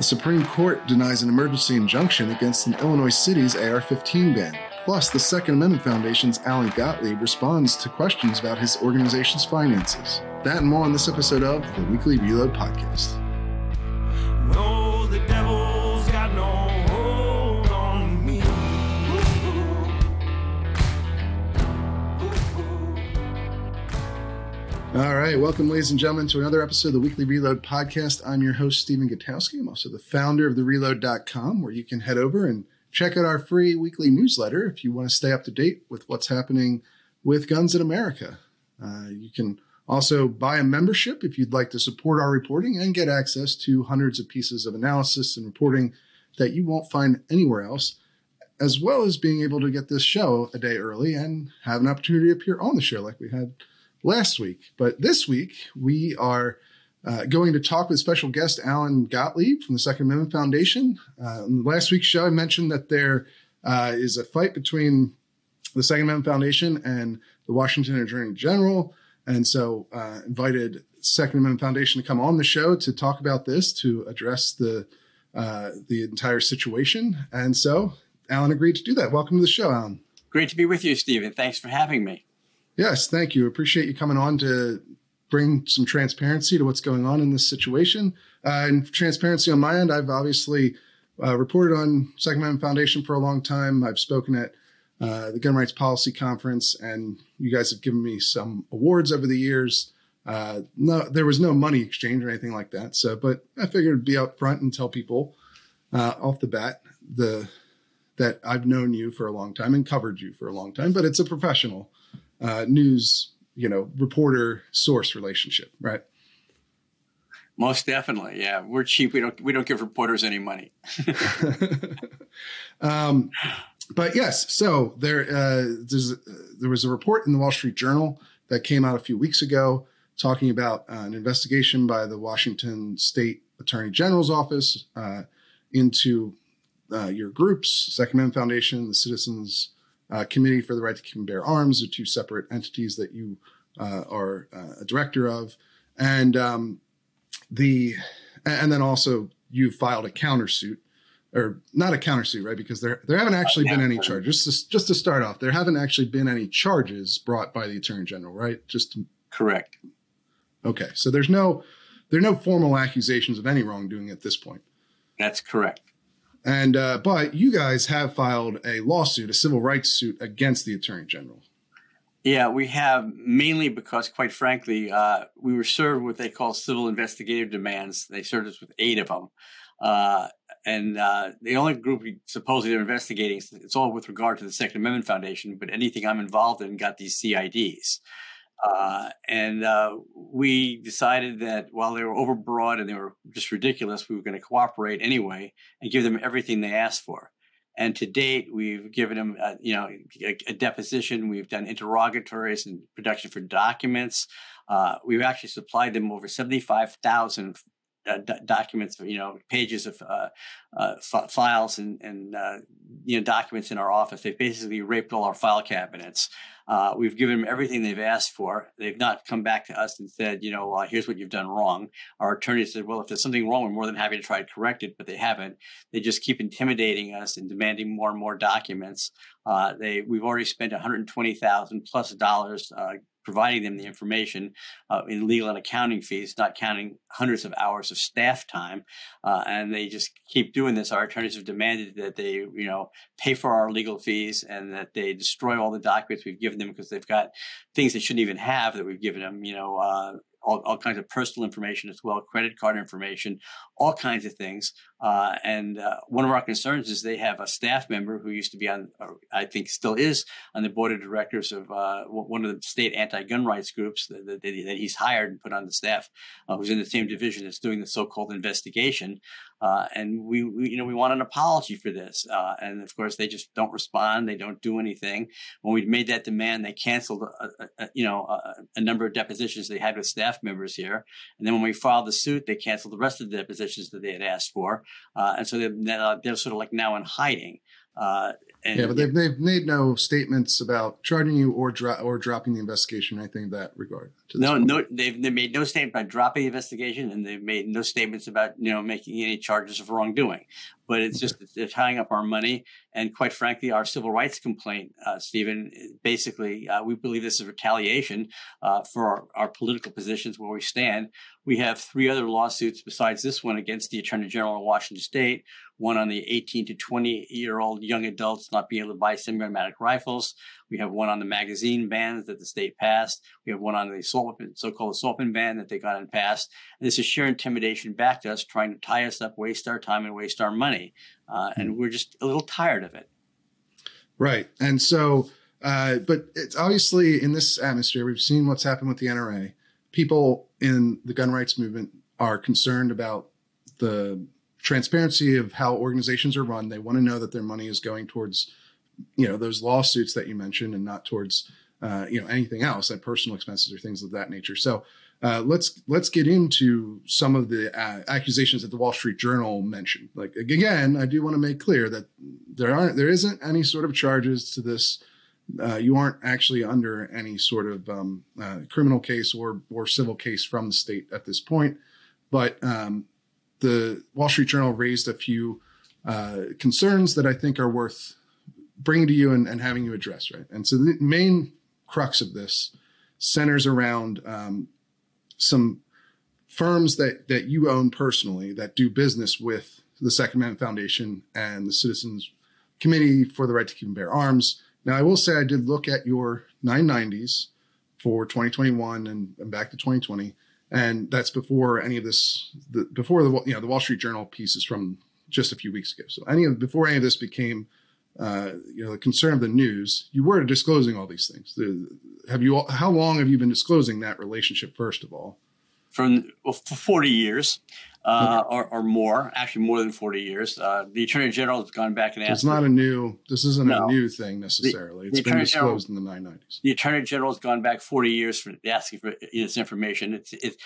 The Supreme Court denies an emergency injunction against an Illinois city's AR 15 ban. Plus, the Second Amendment Foundation's Alan Gottlieb responds to questions about his organization's finances. That and more on this episode of the Weekly Reload Podcast. All right, welcome, ladies and gentlemen, to another episode of the Weekly Reload Podcast. I'm your host, Stephen Gutowski. I'm also the founder of thereload.com, where you can head over and check out our free weekly newsletter if you want to stay up to date with what's happening with guns in America. Uh, you can also buy a membership if you'd like to support our reporting and get access to hundreds of pieces of analysis and reporting that you won't find anywhere else, as well as being able to get this show a day early and have an opportunity to appear on the show like we had last week. But this week, we are uh, going to talk with special guest Alan Gottlieb from the Second Amendment Foundation. Uh, last week's show, I mentioned that there uh, is a fight between the Second Amendment Foundation and the Washington Attorney General. And so uh, invited Second Amendment Foundation to come on the show to talk about this, to address the uh, the entire situation. And so Alan agreed to do that. Welcome to the show, Alan. Great to be with you, Stephen. Thanks for having me. Yes, thank you. Appreciate you coming on to bring some transparency to what's going on in this situation. Uh, and transparency on my end, I've obviously uh, reported on Second Amendment Foundation for a long time. I've spoken at uh, the Gun Rights Policy Conference, and you guys have given me some awards over the years. Uh, no, there was no money exchange or anything like that. So, but I figured it'd be up front and tell people uh, off the bat the that I've known you for a long time and covered you for a long time. But it's a professional uh, news, you know, reporter source relationship, right? Most definitely, yeah. We're cheap. We don't we don't give reporters any money. um, but yes, so there uh, there's, uh, there was a report in the Wall Street Journal that came out a few weeks ago talking about uh, an investigation by the Washington State Attorney General's office uh, into uh, your groups, Second Amendment Foundation, the Citizens uh, Committee for the Right to Keep and Bear Arms, are two separate entities that you are a director of, and um, the and then also you filed a countersuit or not a countersuit, right? Because there there haven't actually been any charges. Just to, just to start off, there haven't actually been any charges brought by the attorney general, right? Just to, correct. Okay, so there's no there are no formal accusations of any wrongdoing at this point. That's correct. And uh, but you guys have filed a lawsuit, a civil rights suit against the attorney general. Yeah, we have mainly because, quite frankly, uh, we were served what they call civil investigative demands. They served us with eight of them. Uh, and uh, the only group we supposedly are investigating, it's all with regard to the Second Amendment Foundation, but anything I'm involved in got these CIDs. Uh, and uh, we decided that while they were overbroad and they were just ridiculous, we were going to cooperate anyway and give them everything they asked for. And to date, we've given them, uh, you know, a, a, deposition. We've done interrogatories and production for documents. Uh, we've actually supplied them over seventy-five thousand uh, d- documents, you know, pages of uh, uh, f- files and, and uh, you know documents in our office. They've basically raped all our file cabinets. Uh, we've given them everything they've asked for. They've not come back to us and said, you know, uh, here's what you've done wrong. Our attorney said, well, if there's something wrong, we're more than happy to try to correct it, but they haven't. They just keep intimidating us and demanding more and more documents. they we've already spent 120,000 plus dollars providing them the information uh, in legal and accounting fees, not counting hundreds of hours of staff time. Uh, and they just keep doing this. Our attorneys have demanded that they, you know, pay for our legal fees and that they destroy all the documents we've given them because they've got things they shouldn't even have that we've given them. You know, uh, all, all, kinds of personal information as well, credit card information, all kinds of things. Uh, and uh, one of our concerns is they have a staff member who used to be on, I think still is, on the board of directors of uh, one of the state anti-gun rights groups that, that, that, he's hired and put on the staff, uh, who's in the same division that's doing the so-called investigation. Uh, and we, we, you know, we want an apology for this. Uh, and of course, they just don't respond. They don't do anything. When we made that demand, they canceled, a, a, a, you know, a, number of depositions they had with staff members here. And then when we filed the suit, they canceled the rest of the depositions that they had asked for. Uh, and so they're, uh, they're sort of like now in hiding. Uh, yeah, but they've, they've made no statements about charging you or dro- or dropping the investigation, anything in that regard. No, point? no, they've, they made no statement about dropping the investigation, and they've made no statements about you know making any charges of wrongdoing. But it's just they're tying up our money, and quite frankly, our civil rights complaint, uh, Stephen, basically, uh, we believe this is retaliation uh, for our, our political positions where we stand. We have three other lawsuits besides this one against the Attorney General of Washington State. One on the 18 to 20 year old young adults not being able to buy semi-automatic rifles. We have one on the magazine bans that the state passed. We have one on the assault weapon, so-called assault weapon ban that they got and passed. And this is sheer intimidation back to us, trying to tie us up, waste our time, and waste our money. Uh, and we're just a little tired of it. Right. And so, uh, but it's obviously in this atmosphere, we've seen what's happened with the NRA. People in the gun rights movement are concerned about the transparency of how organizations are run. They want to know that their money is going towards, you know, those lawsuits that you mentioned and not towards, uh, you know, anything else like personal expenses or things of that nature. So, uh, let's let's get into some of the uh, accusations that the Wall Street Journal mentioned. Like again, I do want to make clear that there aren't there isn't any sort of charges to this. Uh, you aren't actually under any sort of um, uh, criminal case or or civil case from the state at this point. But um, the Wall Street Journal raised a few uh, concerns that I think are worth bringing to you and, and having you address. Right, and so the main crux of this centers around um, some firms that that you own personally that do business with the Second Amendment Foundation and the Citizens Committee for the Right to Keep and Bear Arms. Now, I will say I did look at your 990s for 2021 and, and back to 2020, and that's before any of this, the, before the you know the Wall Street Journal pieces from just a few weeks ago. So any of before any of this became uh, you know the concern of the news, you were disclosing all these things. The, have you? How long have you been disclosing that relationship? First of all, From well, for 40 years uh, or, or more, actually more than 40 years. Uh, the Attorney General has gone back and so asked. it's not a new. This isn't No. a new thing necessarily. the it's been Attorney General- disclosed in the 990s. the attorney general has gone back 40 years for asking for this information. It's, it's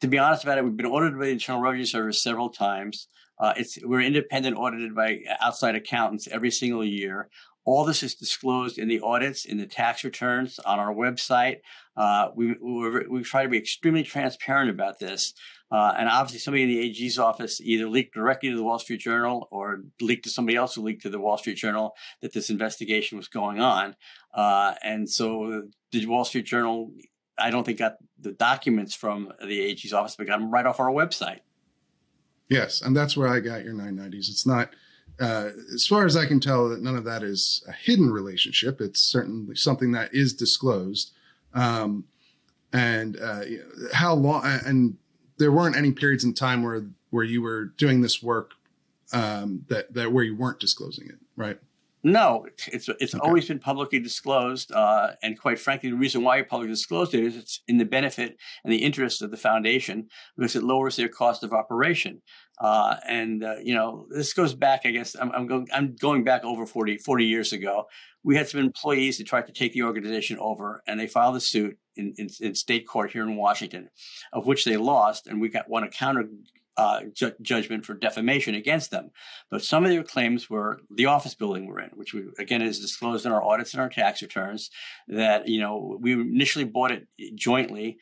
to be honest about it, we've been audited by the Internal Revenue Service several times. Uh, it's we're independent audited by outside accountants every single year. All this is disclosed in the audits, in the tax returns, on our website. Uh, we we we try to be extremely transparent about this. Uh, and obviously, somebody in the AG's office either leaked directly to the Wall Street Journal or leaked to somebody else who leaked to the Wall Street Journal that this investigation was going on. Uh, and so the Wall Street Journal, I don't think got the documents from the AG's office, but got them right off our website. Yes, and that's where I got your 990s. It's not, uh, as far as I can tell, that none of that is a hidden relationship. It's certainly something that is disclosed. Um, and uh, how long? And there weren't any periods in time where where you were doing this work um, that that where you weren't disclosing it, right? No, it's it's Okay. always been publicly disclosed, uh, and quite frankly, the reason why you publicly disclosed it is it's in the benefit and the interest of the foundation because it lowers their cost of operation. Uh, and uh, you know, this goes back. I guess I'm, I'm going I'm going back over 40, 40 years ago. We had some employees that tried to take the organization over, and they filed a suit in, in, in state court here in Washington, of which they lost, and we got won a counter uh, ju- judgment for defamation against them. But some of their claims were the office building we're in, which we again is disclosed in our audits and our tax returns. That you know we initially bought it jointly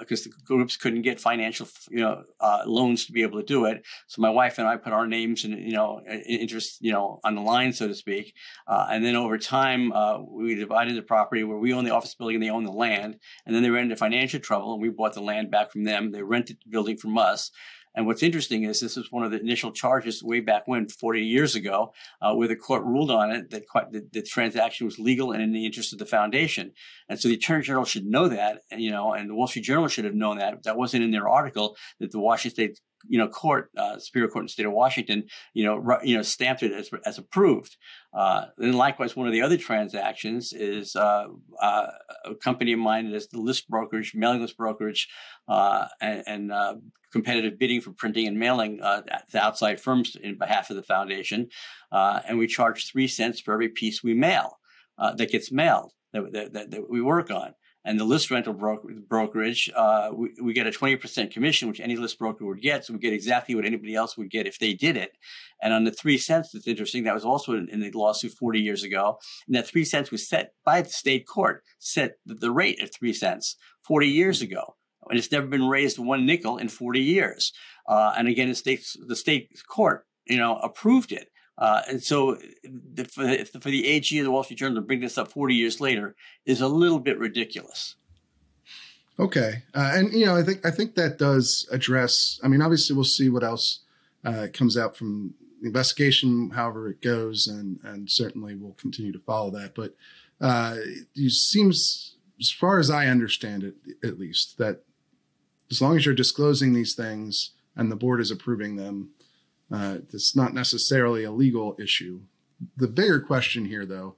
because the groups couldn't get financial you know uh, loans to be able to do it. So my wife and I put our names and you know interest you know on the line, so to speak. Uh, and then over time, uh, we divided the property where we own the office building and they own the land. And then they ran into financial trouble, and we bought the land back from them. They rented the building from us. And what's interesting is this is one of the initial charges way back when, 40 years ago, uh, where the court ruled on it that the, the transaction was legal and in the interest of the foundation. And so the attorney general should know that, and, you know, and the Wall Street Journal should have known that. That wasn't in their article that the Washington State, you know, court, uh, Superior Court in the state of Washington, you know, you know, stamped it as, as approved. Uh, then likewise, one of the other transactions is uh, uh, a company of mine that is the list brokerage, mailing list brokerage, uh, and, and uh, competitive bidding for printing and mailing uh, to outside firms in behalf of the foundation. Uh, and we charge three cents for every piece we mail that gets mailed that, that, that we work on. And the list rental bro- brokerage, uh, we, we, get a 20% commission, which any list broker would get. So we get exactly what anybody else would get if they did it. And on the three cents, it's interesting. That was also in, in the lawsuit 40 years ago. And that three cents was set by the state court, set the, the rate at three cents 40 years ago. And it's never been raised one nickel in 40 years. Uh, and again, the state, the state court, you know, approved it. Uh, and so the, for, the, for the AG of the Wall Street Journal to bring this up 40 years later is a little bit ridiculous. Okay, uh, and you know, I think I think that does address. I mean, obviously, we'll see what else uh, comes out from the investigation, however it goes, and and certainly we'll continue to follow that. But uh, it seems, as far as I understand it, at least, that as long as you're disclosing these things and the board is approving them, uh, it's not necessarily a legal issue. The bigger question here, though,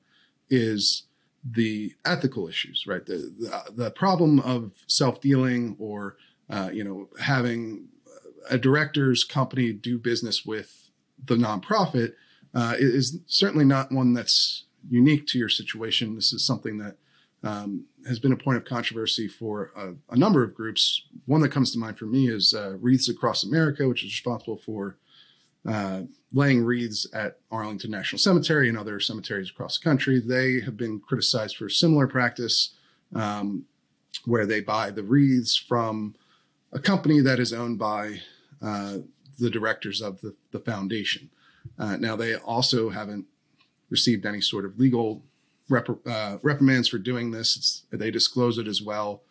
is the ethical issues, right? The the, the problem of self dealing or uh, you know having a director's company do business with the nonprofit uh, is certainly not one that's unique to your situation. This is something that um, has been a point of controversy for a, a, number of groups. One that comes to mind for me is uh, Wreaths Across America, which is responsible for uh, laying wreaths at Arlington National Cemetery and other cemeteries across the country. They have been criticized for similar practice um, where they buy the wreaths from a company that is owned by uh, the directors of the, the foundation. Uh, now, they also haven't received any sort of legal rep- uh, reprimands for doing this. It's, they disclose it as well.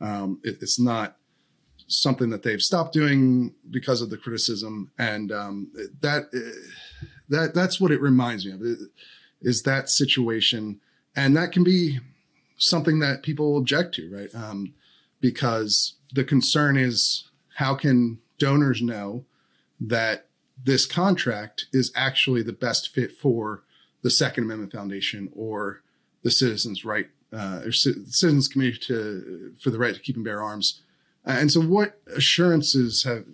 Um, it, it's not something that they've stopped doing because of the criticism, and um, that that that's what it reminds me of is that situation, and that can be something that people object to, right? Um, because the concern is how can donors know that this contract is actually the best fit for the Second Amendment Foundation or the Citizens Right uh, or Citizens Committee to for the right to keep and bear arms Uh, and so, what assurances have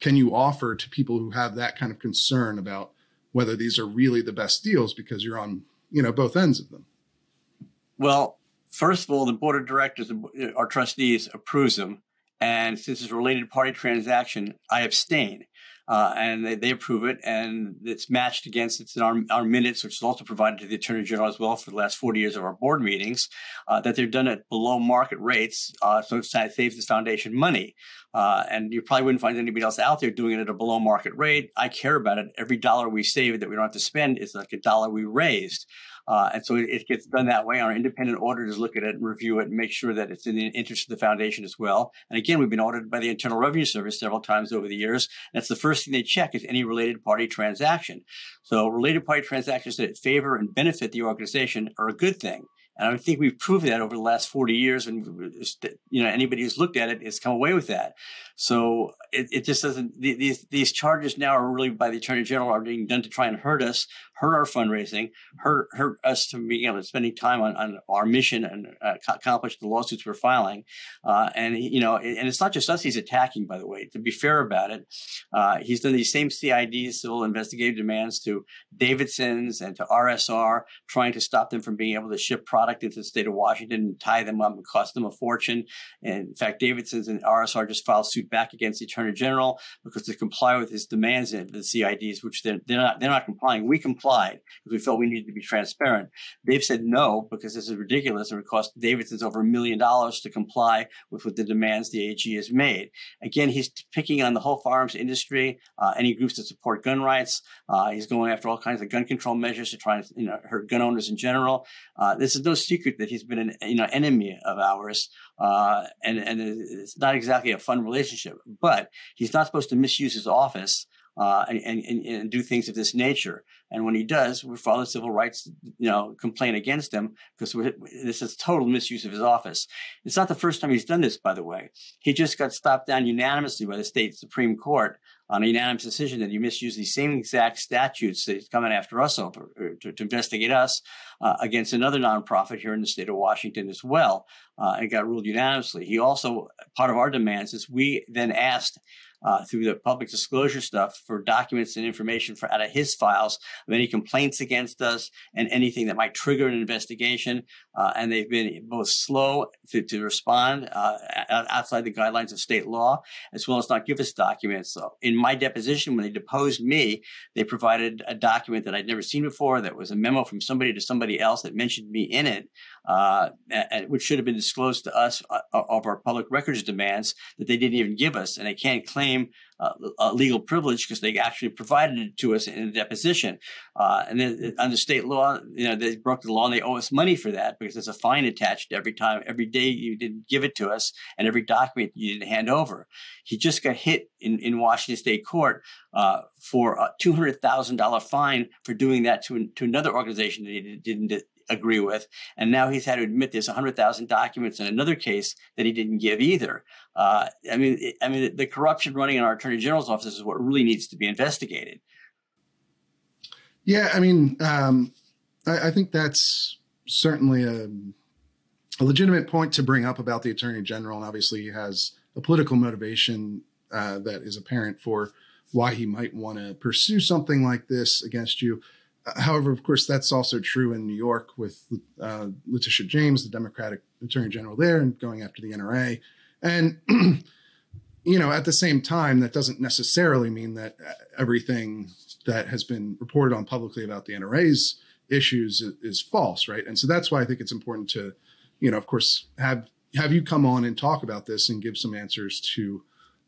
can you offer to people who have that kind of concern about whether these are really the best deals because you're on you know both ends of them? Well, first of all, the board of directors, uh, our trustees, approves them, and since it's a related party transaction, I abstain uh, and they, they, approve it, and it's matched against it's in our, our minutes, which is also provided to the attorney general as well for the last 40 years of our board meetings, uh, that they're done at below market rates, uh, so it saves the foundation money. Uh, and you probably wouldn't find anybody else out there doing it at a below market rate. I care about it. Every dollar we save that we don't have to spend is like a dollar we raised. Uh, and so it, gets done that way. Our independent auditors look at it and review it and make sure that it's in the interest of the foundation as well. And again, we've been audited by the Internal Revenue Service several times over the years. And that's the first thing they check is any related party transaction. So related party transactions that favor and benefit the organization are a good thing. And I think we've proven that over the last 40 years. And, you know, anybody who's looked at it has come away with that. So it, it just doesn't, these, these charges now are really by the attorney general are being done to try and hurt us, hurt our fundraising, hurt, hurt us to being able to spending time on, on our mission and uh, accomplish the lawsuits we're filing. Uh, and, you know, and it's not just us he's attacking, by the way, to be fair about it. Uh, he's done these same CIDs, civil investigative demands to Davidson's and to RSR, trying to stop them from being able to ship product into the state of Washington and tie them up and cost them a fortune. And in fact, Davidson's and RSR just filed suit back against the Attorney General because to comply with his demands in the CIDs, which they're, they're not they're not complying. We complied because we felt we needed to be transparent. They've said no because this is ridiculous and it cost Davidson's over a million dollars to comply with what the demands the AG has made. Again, he's picking on the whole firearms industry, uh, any groups that support gun rights. Uh, he's going after all kinds of gun control measures to try and you know hurt gun owners in general. Uh, this is no secret that he's been an you know enemy of ours, uh, and and it's not exactly a fun relationship. But he's not supposed to misuse his office uh, and, and, and, do things of this nature. And when he does, we file a civil rights, you know, complaint against him because this is total misuse of his office. It's not the first time he's done this, by the way. He just got stopped down unanimously by the state supreme court on a unanimous decision that he misused these same exact statutes that he's coming after us over, to, to, to investigate us uh, against another nonprofit here in the state of Washington as well, uh, and got ruled unanimously. He also, part of our demands is we then asked uh, through the public disclosure stuff for documents and information for out of his files of any complaints against us and anything that might trigger an investigation. Uh, and they've been both slow to, to respond uh, outside the guidelines of state law, as well as not give us documents. So in my deposition, when they deposed me, they provided a document that I'd never seen before that was a memo from somebody to somebody else that mentioned me in it, uh, and, which should have been disclosed to us uh, of our public records demands that they didn't even give us. And they can't claim uh, a legal privilege because they actually provided it to us in a deposition. Uh, and then uh, under state law, you know, they broke the law and they owe us money for that because there's a fine attached every time, every day you didn't give it to us and every document you didn't hand over. He just got hit in, in Washington State Court uh, for a $200,000 fine for doing that to, to another organization that he didn't agree with. And now he's had to admit there's 100,000 documents in another case that he didn't give either. Uh, I mean, I mean, the corruption running in our attorney general's office is what really needs to be investigated. Yeah, I mean, um, I, I, think that's certainly a, a, legitimate point to bring up about the attorney general, and obviously he has a political motivation uh, that is apparent for why he might want to pursue something like this against you. However, of course, that's also true in New York with uh, Letitia James, the Democratic Attorney General there, and going after the NRA. And, you know, at the same time, that doesn't necessarily mean that everything that has been reported on publicly about the NRA's issues is, is false, right? And so that's why I think it's important to, you know, of course, have have you come on and talk about this and give some answers to,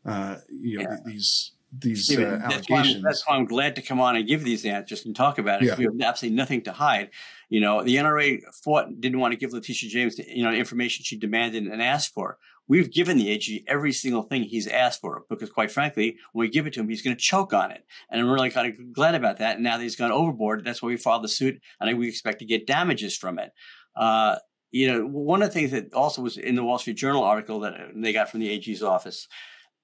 uh, you know, yeah. these these uh, that's allegations. Why that's why I'm glad to come on and give these answers and talk about it. Yeah. We have absolutely nothing to hide. You know, the NRA fought, didn't want to give Letitia James, the, you know, information she demanded and asked for. We've given the AG every single thing he's asked for because, quite frankly, when we give it to him, he's going to choke on it. And I'm really kind of glad about that. And now that he's gone overboard, that's why we filed the suit, and we expect to get damages from it. Uh, you know, one of the things that also was in the Wall Street Journal article that they got from the AG's office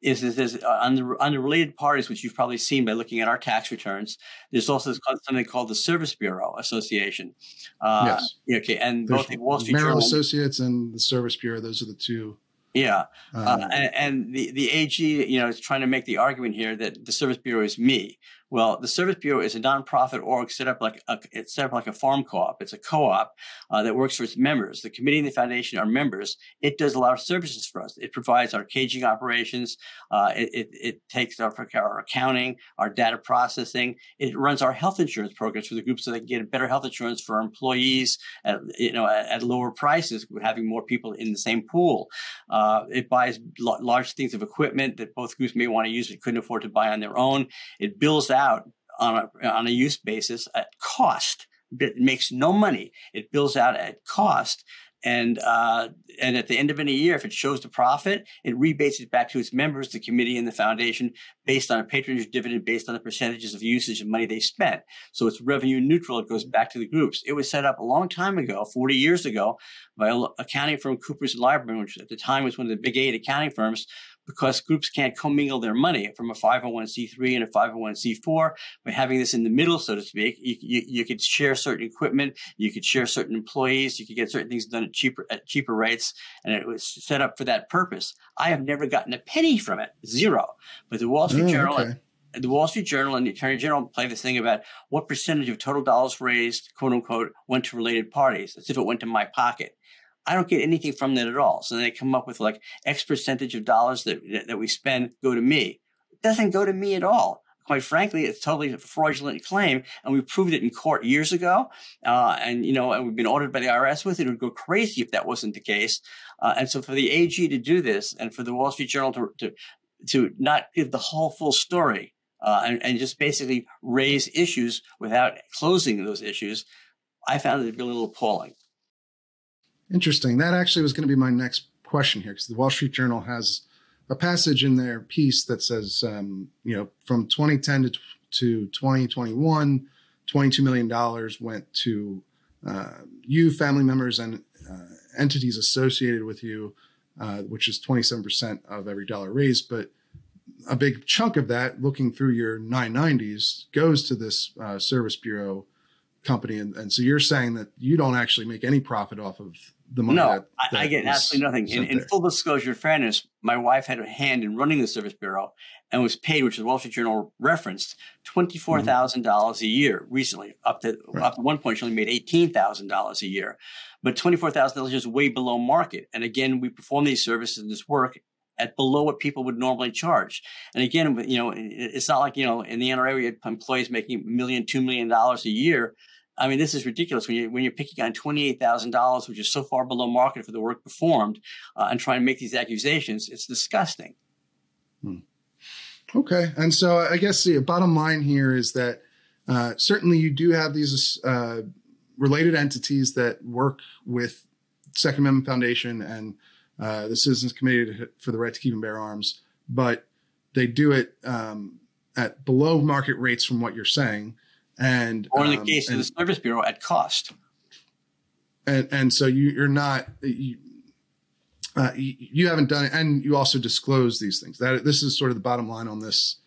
is, is there's uh, on the, on the related parties, which you've probably seen by looking at our tax returns. There's also something called the Service Bureau Association. Uh, yes. Okay, and there's both the Wall Street Merrill Journal Associates and the Service Bureau. Those are the two. Yeah, uh, uh, and, and, the the AG, you know, is trying to make the argument here that the Service Bureau is me. Well, the Service Bureau is a nonprofit org set up like a, it's set up like a farm co-op. It's a co-op uh, that works for its members. The committee and the foundation are members. It does a lot of services for us. It provides our caging operations. Uh, it, it, it, takes our, our accounting, our data processing. It runs our health insurance programs for the group so they can get better health insurance for employees at you know at, at lower prices, having more people in the same pool. Uh, it buys large things of equipment that both groups may want to use but couldn't afford to buy on their own. It bills out out on a, on a use basis at cost. It makes no money. It bills out at cost. And uh, and at the end of any year, if it shows the profit, it rebates it back to its members, the committee, and the foundation based on a patronage dividend based on the percentages of usage of money they spent. So it's revenue neutral. It goes back to the groups. It was set up a long time ago, 40 years ago, by accounting firm Coopers and Lybrand, which at the time was one of the big eight accounting firms because groups can't commingle their money from a 501c3 and a 501c4 by having this in the middle, so to speak. You, you, you, could share certain equipment, you could share certain employees, you could get certain things done at cheaper at cheaper rates, and it was set up for that purpose. I have never gotten a penny from it, zero. But the Wall Street oh, Journal. Okay. The Wall Street Journal and the Attorney General play this thing about what percentage of total dollars raised, quote unquote, went to related parties, as if it went to my pocket. I don't get anything from that at all. So they come up with like X percentage of dollars that, that we spend go to me. It doesn't go to me at all. Quite frankly, it's totally a fraudulent claim, and we proved it in court years ago. Uh, and you know, and we've been ordered by the IRS with it. It would go crazy if that wasn't the case. Uh, and so, for the AG to do this, and for the Wall Street Journal to to, to not give the whole full story, uh, and, and just basically raise issues without closing those issues, I found it to be a little appalling. Interesting. That actually was going to be my next question here because the Wall Street Journal has a passage in their piece that says, um, you know, from 2010 to, to 2021, $22 million went to uh, you, family members, and uh, entities associated with you, uh, which is 27% of every dollar raised. But a big chunk of that, looking through your 990s, goes to this uh, Service Bureau company, and, and so you're saying that you don't actually make any profit off of the money. No, that, I, I get absolutely nothing. In, in full disclosure and fairness, my wife had a hand in running the service bureau and was paid, which the Wall Street Journal referenced, twenty four thousand dollars a year recently. Up to. Right. up to one point, she only made eighteen thousand dollars a year, but twenty four thousand dollars is way below market. And again, we perform these services and this work at below what people would normally charge. And again, you know, it's not like you know in the NRA we had employees making a million, two million dollars a year. I mean, this is ridiculous when you when you're picking on twenty eight thousand dollars, which is so far below market for the work performed, uh, and trying to make these accusations. It's disgusting. Okay, and so I guess the bottom line here is that uh, certainly you do have these uh, related entities that work with Second Amendment Foundation and uh, the Citizens Committee for the Right to Keep and Bear Arms, but they do it um, at below market rates from what you're saying, and Or in the um, case of the Service Bureau, at cost. and and so you you're not you, uh, you you haven't done it, and you also disclose these things. That this is sort of the bottom line on this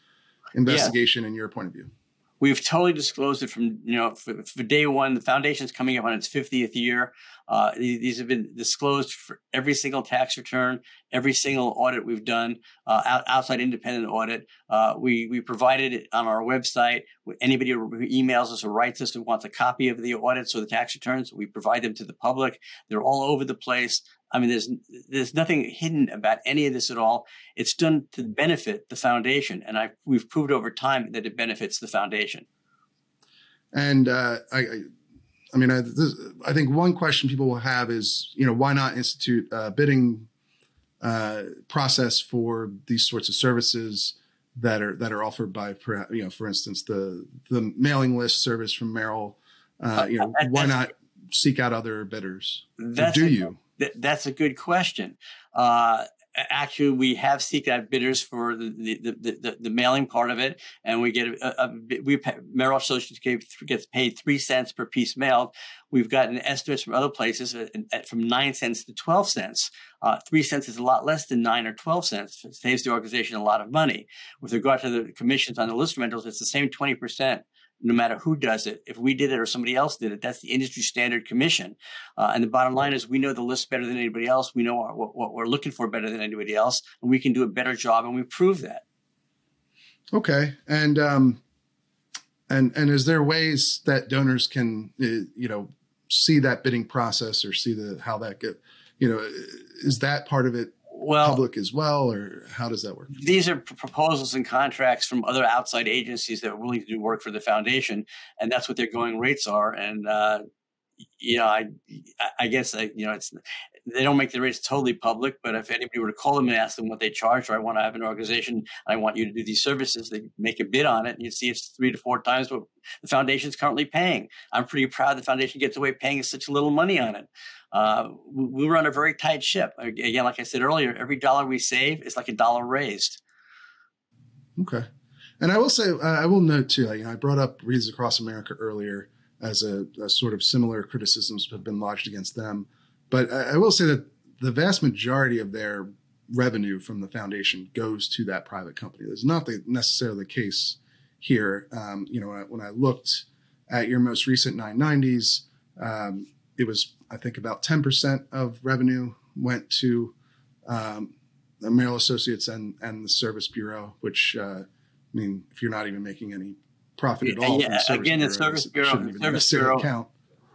investigation in your point of view. We've totally disclosed it from you know for, for day one. The foundation's coming up on its 50th year. Uh, these, have been disclosed for every single tax return, every single audit we've done, uh, out, outside independent audit. Uh, we we provided it on our website. Anybody who emails us or writes us who wants a copy of the audits or the tax returns, we provide them to the public. They're all over the place. I mean, there's there's nothing hidden about any of this at all. It's done to benefit the foundation, and I we've proved over time that it benefits the foundation. And uh, I, I, mean, I, this, I think one question people will have is, you know, why not institute a bidding uh, process for these sorts of services that are that are offered by, you know, for instance, the the mailing list service from Merrill. Uh, you know, Uh, why not seek out other bidders? Do you? Th- that's a good question. Uh, actually, we have seeked out bidders for the the, the, the, the mailing part of it, and we get a, a, we pay, Merrill Associates gets paid three cents per piece mailed. We've gotten estimates from other places at, at, from nine cents to twelve cents. Uh, three cents is a lot less than nine or twelve cents. It saves the organization a lot of money. With regard to the commissions on the list rentals, it's the same twenty percent. No matter who does it, if we did it or somebody else did it, that's the industry standard commission. Uh, and the bottom line is, we know the list better than anybody else. We know our, what, what we're looking for better than anybody else, and we can do a better job, and we prove that. Okay, and um, and and is there ways that donors can, uh, you know, see that bidding process or see the how that get, you know, is that part of it Well, public as well, or how does that work? these are proposals and contracts from other outside agencies that are willing to do work for the foundation, and that's what their going rates are. And uh, you know, I I guess I, you know it's they don't make the rates totally public, but if anybody were to call them and ask them what they charge, or I want to have an organization, I want you to do these services, they make a bid on it, and you see it's three to four times what the foundation's currently paying. I'm pretty proud the foundation gets away paying such little money on it. Uh, we, run a very tight ship. Again, like I said earlier, every dollar we save is like a dollar raised. Okay, and I will say, I will note too. You know, I brought up Wreaths Across America earlier as a, a sort of similar criticisms have been lodged against them, but I, I will say that the vast majority of their revenue from the foundation goes to that private company. That's not the, necessarily the case here. Um, you know, when I, when I looked at your most recent 990s, um, it was I think about 10% of revenue went to um, the Merrill Associates and and the Service Bureau, which uh, I mean, if you're not even making any profit at all, yeah, the Service again, the Service Bureau- shouldn't Service Bureau- count.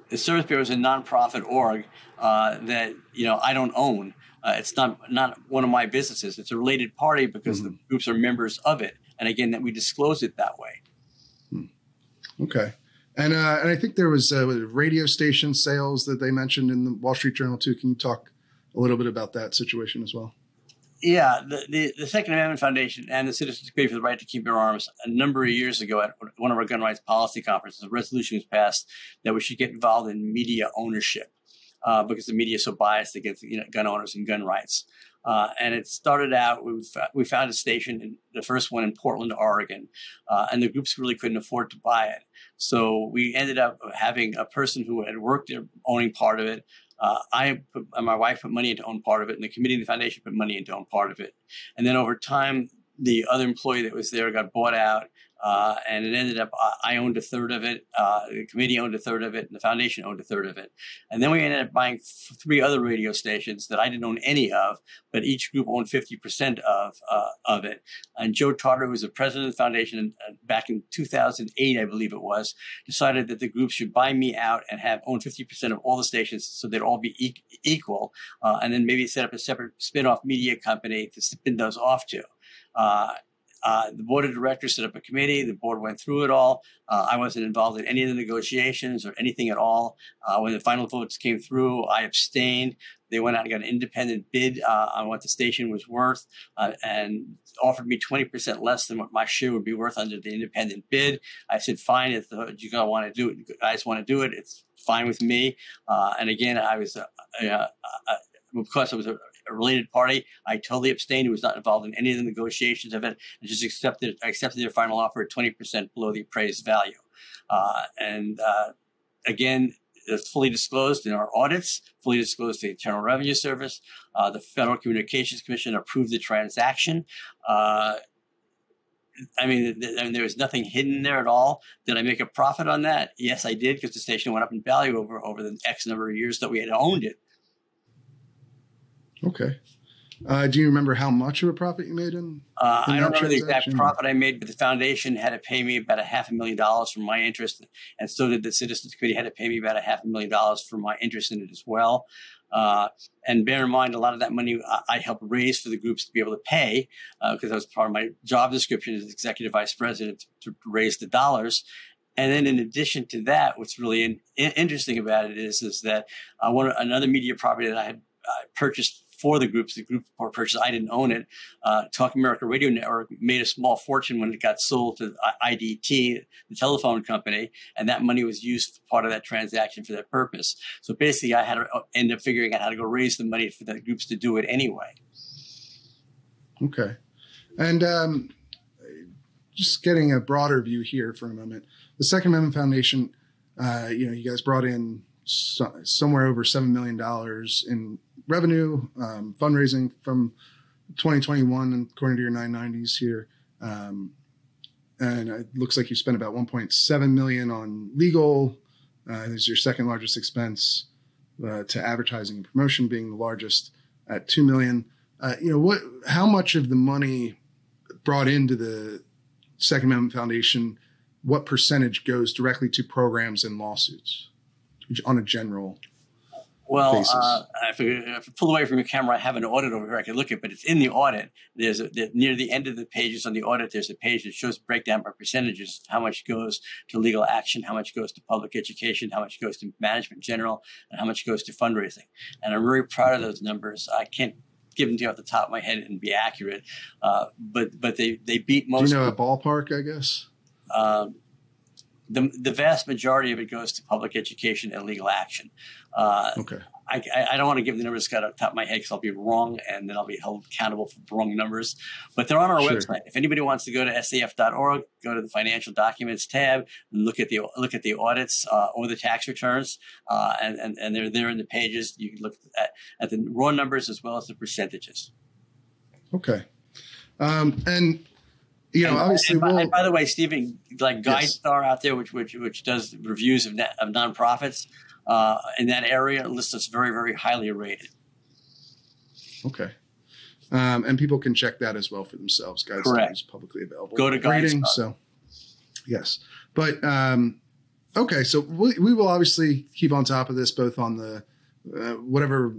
the Service Bureau is a nonprofit org uh, that you know I don't own. Uh, it's not not one of my businesses. It's a related party because the groups are members of it, and again, that we disclose it that way. Okay. And uh, and I think there was uh, radio station sales that they mentioned in the Wall Street Journal too. Can you talk a little bit about that situation as well? Yeah, the, the, the Second Amendment Foundation and the Citizens Committee for the Right to Keep Bear Arms, a number of years ago at one of our gun rights policy conferences, a resolution was passed that we should get involved in media ownership uh, because the media is so biased against you know, gun owners and gun rights. Uh, and it started out, we, we found a station, in, the first one in Portland, Oregon, uh, and the groups really couldn't afford to buy it. So we ended up having a person who had worked there owning part of it. Uh, I put, and my wife put money into own part of it, and the committee and the foundation put money into own part of it. And then over time, the other employee that was there got bought out. Uh, and it ended up, uh, I owned a third of it, uh, the committee owned a third of it, and the foundation owned a third of it. And then we ended up buying th- three other radio stations that I didn't own any of, but each group owned 50% of, uh, of it. And Joe Tartaro, who was the president of the foundation back in 2008, I believe it was, decided that the group should buy me out and have own 50% of all the stations so they'd all be e- equal. Uh, and then maybe set up a separate spin off media company to spin those off to. Uh, uh, the board of directors set up a committee. The board went through it all. Uh, I wasn't involved in any of the negotiations or anything at all. Uh, when the final votes came through, I abstained. They went out and got an independent bid uh, on what the station was worth uh, and offered me 20% less than what my share would be worth under the independent bid. I said, fine, if you guys want to do it, you guys want to do it, it's fine with me. Uh, and again, I was, because I was a a related party. I totally abstained. He was not involved in any of the negotiations of it, and just accepted I accepted their final offer at twenty percent below the appraised value. Uh, and uh, again, it's fully disclosed in our audits, fully disclosed to the Internal Revenue Service. Uh, the Federal Communications Commission approved the transaction. Uh, I mean, th- th- there was nothing hidden there at all. Did I make a profit on that? Yes, I did because the station went up in value over over the X number of years that we had owned it. Okay. Uh, do you remember how much of a profit you made in? Uh, in I don't remember the exact profit I made, but the foundation had to pay me about a half a million dollars for my interest, and so did the Citizens Committee had to pay me about a half a million dollars for my interest in it as well. Uh, and bear in mind, a lot of that money I, I helped raise for the groups to be able to pay because that was part of my job description as executive vice president to, to raise the dollars. And then, in addition to that, what's really in, in- interesting about it is is that uh, one another media property that I had uh, purchased for the groups, the group purchase, I didn't own it. Uh, Talk America Radio Network made a small fortune when it got sold to IDT, the telephone company, and that money was used for part of that transaction for that purpose. So basically, I had to uh, end up figuring out how to go raise the money for the groups to do it anyway. Okay. And um, just getting a broader view here for a moment, the Second Amendment Foundation, uh, you know, you guys brought in so, somewhere over seven million dollars in revenue, um, fundraising from 2021, and according to your 990s here. Um, and it looks like you spent about 1.7 million on legal. Uh, is your second largest expense uh, to advertising and promotion, being the largest at two million. Uh, you know what? How much of the money brought into the Second Amendment Foundation? What percentage goes directly to programs and lawsuits on a general? Well, uh, if, I, if I pull away from your camera, I have an audit over here I can look at, but it's in the audit. There's a, the, near the end of the pages on the audit, there's a page that shows breakdown by percentages, how much goes to legal action, how much goes to public education, how much goes to management general, and how much goes to fundraising. And I'm very proud of those numbers. I can't give them to you off the top of my head and be accurate, uh, but but they they beat most. Do you know a ballpark? I guess. um, the, the vast majority of it goes to public education and legal action. Uh, Okay. I, I- I don't want to give the numbers off the top of my head because I'll be wrong and then I'll be held accountable for wrong numbers. But they're on our Sure. website. If anybody wants to go to saf.org, go to the financial documents tab, and look at the look at the audits uh, or the tax returns, uh, and, and and they're there in the pages. You can look at, at the raw numbers as well as the percentages. Okay. Um, and you know, and, obviously, and by, we'll. and by the way, Stephen, like Yes. GuideStar out there, which which which does reviews of net, of nonprofits uh, in that area, lists us very very highly rated. Okay. Um, and people can check that as well for themselves. Guide Correct. is publicly available. Go to rating. GuideStar. So, yes, but um, okay. So we, we will obviously keep on top of this, both on the uh, whatever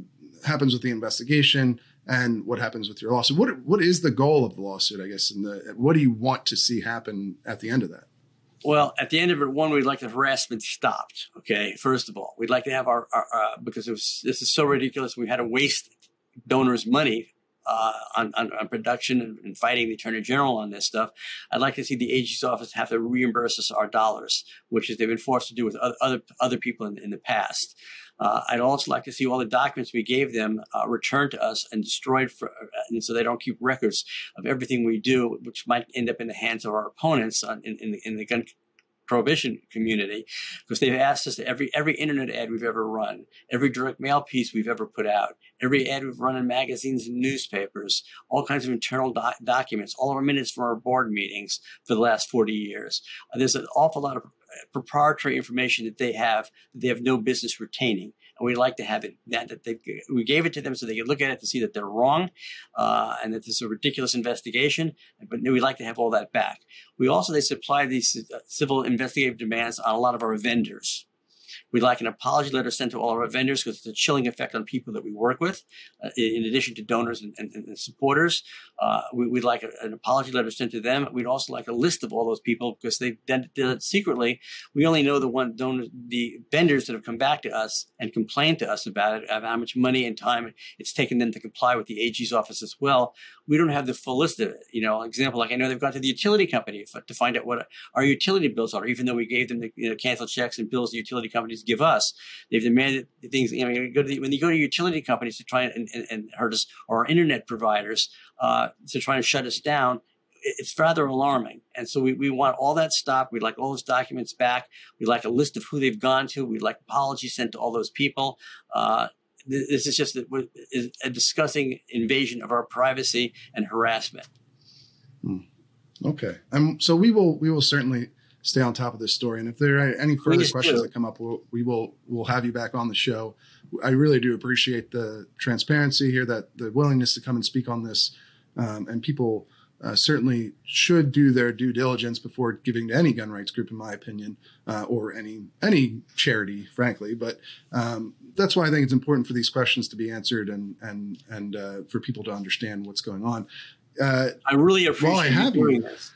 happens with the investigation and what happens with your lawsuit. What what is the goal of the lawsuit? I guess, and the what do you want to see happen at the end of that? Well, at the end of it, one, we'd like the harassment stopped. Okay, first of all, we'd like to have our, our uh, because was, this is so ridiculous. We had to waste donors' money uh, on, on, on production and, and fighting the attorney general on this stuff. I'd like to see the AG's office have to reimburse us our dollars, which is they've been forced to do with other other, other people in, in the past. Uh, I'd also like to see all the documents we gave them uh, returned to us and destroyed, for, uh, and so they don't keep records of everything we do, which might end up in the hands of our opponents on, in, in, the, in the gun prohibition community because they've asked us to every every internet ad we've ever run, every direct mail piece we've ever put out, every ad we've run in magazines and newspapers, all kinds of internal doc- documents, all of our minutes from our board meetings for the last 40 years. Uh, there's an awful lot of proprietary information that they have that they have no business retaining and we'd like to have it that, that they, we gave it to them so they could look at it to see that they're wrong uh, and that this is a ridiculous investigation. But we'd like to have all that back. We also they supply these uh, civil investigative demands on a lot of our vendors. We'd like an apology letter sent to all of our vendors because it's a chilling effect on people that we work with, uh, in addition to donors and, and, and supporters. Uh, we, would like a, an apology letter sent to them. We'd also like a list of all those people because they've done it secretly. We only know the one donors, the vendors that have come back to us and complained to us about it, about how much money and time it's taken them to comply with the AG's office as well. We don't have the full list of it. You know, example, like I know they've gone to the utility company to find out what our utility bills are, even though we gave them the you know, canceled checks and bills the utility companies give us. They've demanded things. You know, you go the, when you go to utility companies to try and, and, and hurt us, or internet providers uh, to try and shut us down, it's rather alarming. And so we, we want all that stopped. We'd like all those documents back. We'd like a list of who they've gone to. We'd like apologies sent to all those people. Uh, this is just a, a disgusting invasion of our privacy and harassment. Hmm. Okay, um, so we will we will certainly stay on top of this story. And if there are any further questions do. that come up, we'll, we will we'll have you back on the show. I really do appreciate the transparency here, that the willingness to come and speak on this, um, and people uh, certainly should do their due diligence before giving to any gun rights group, in my opinion, uh, or any any charity, frankly. But um, that's why I think it's important for these questions to be answered and and and uh, for people to understand what's going on. Uh, I really appreciate you doing you, this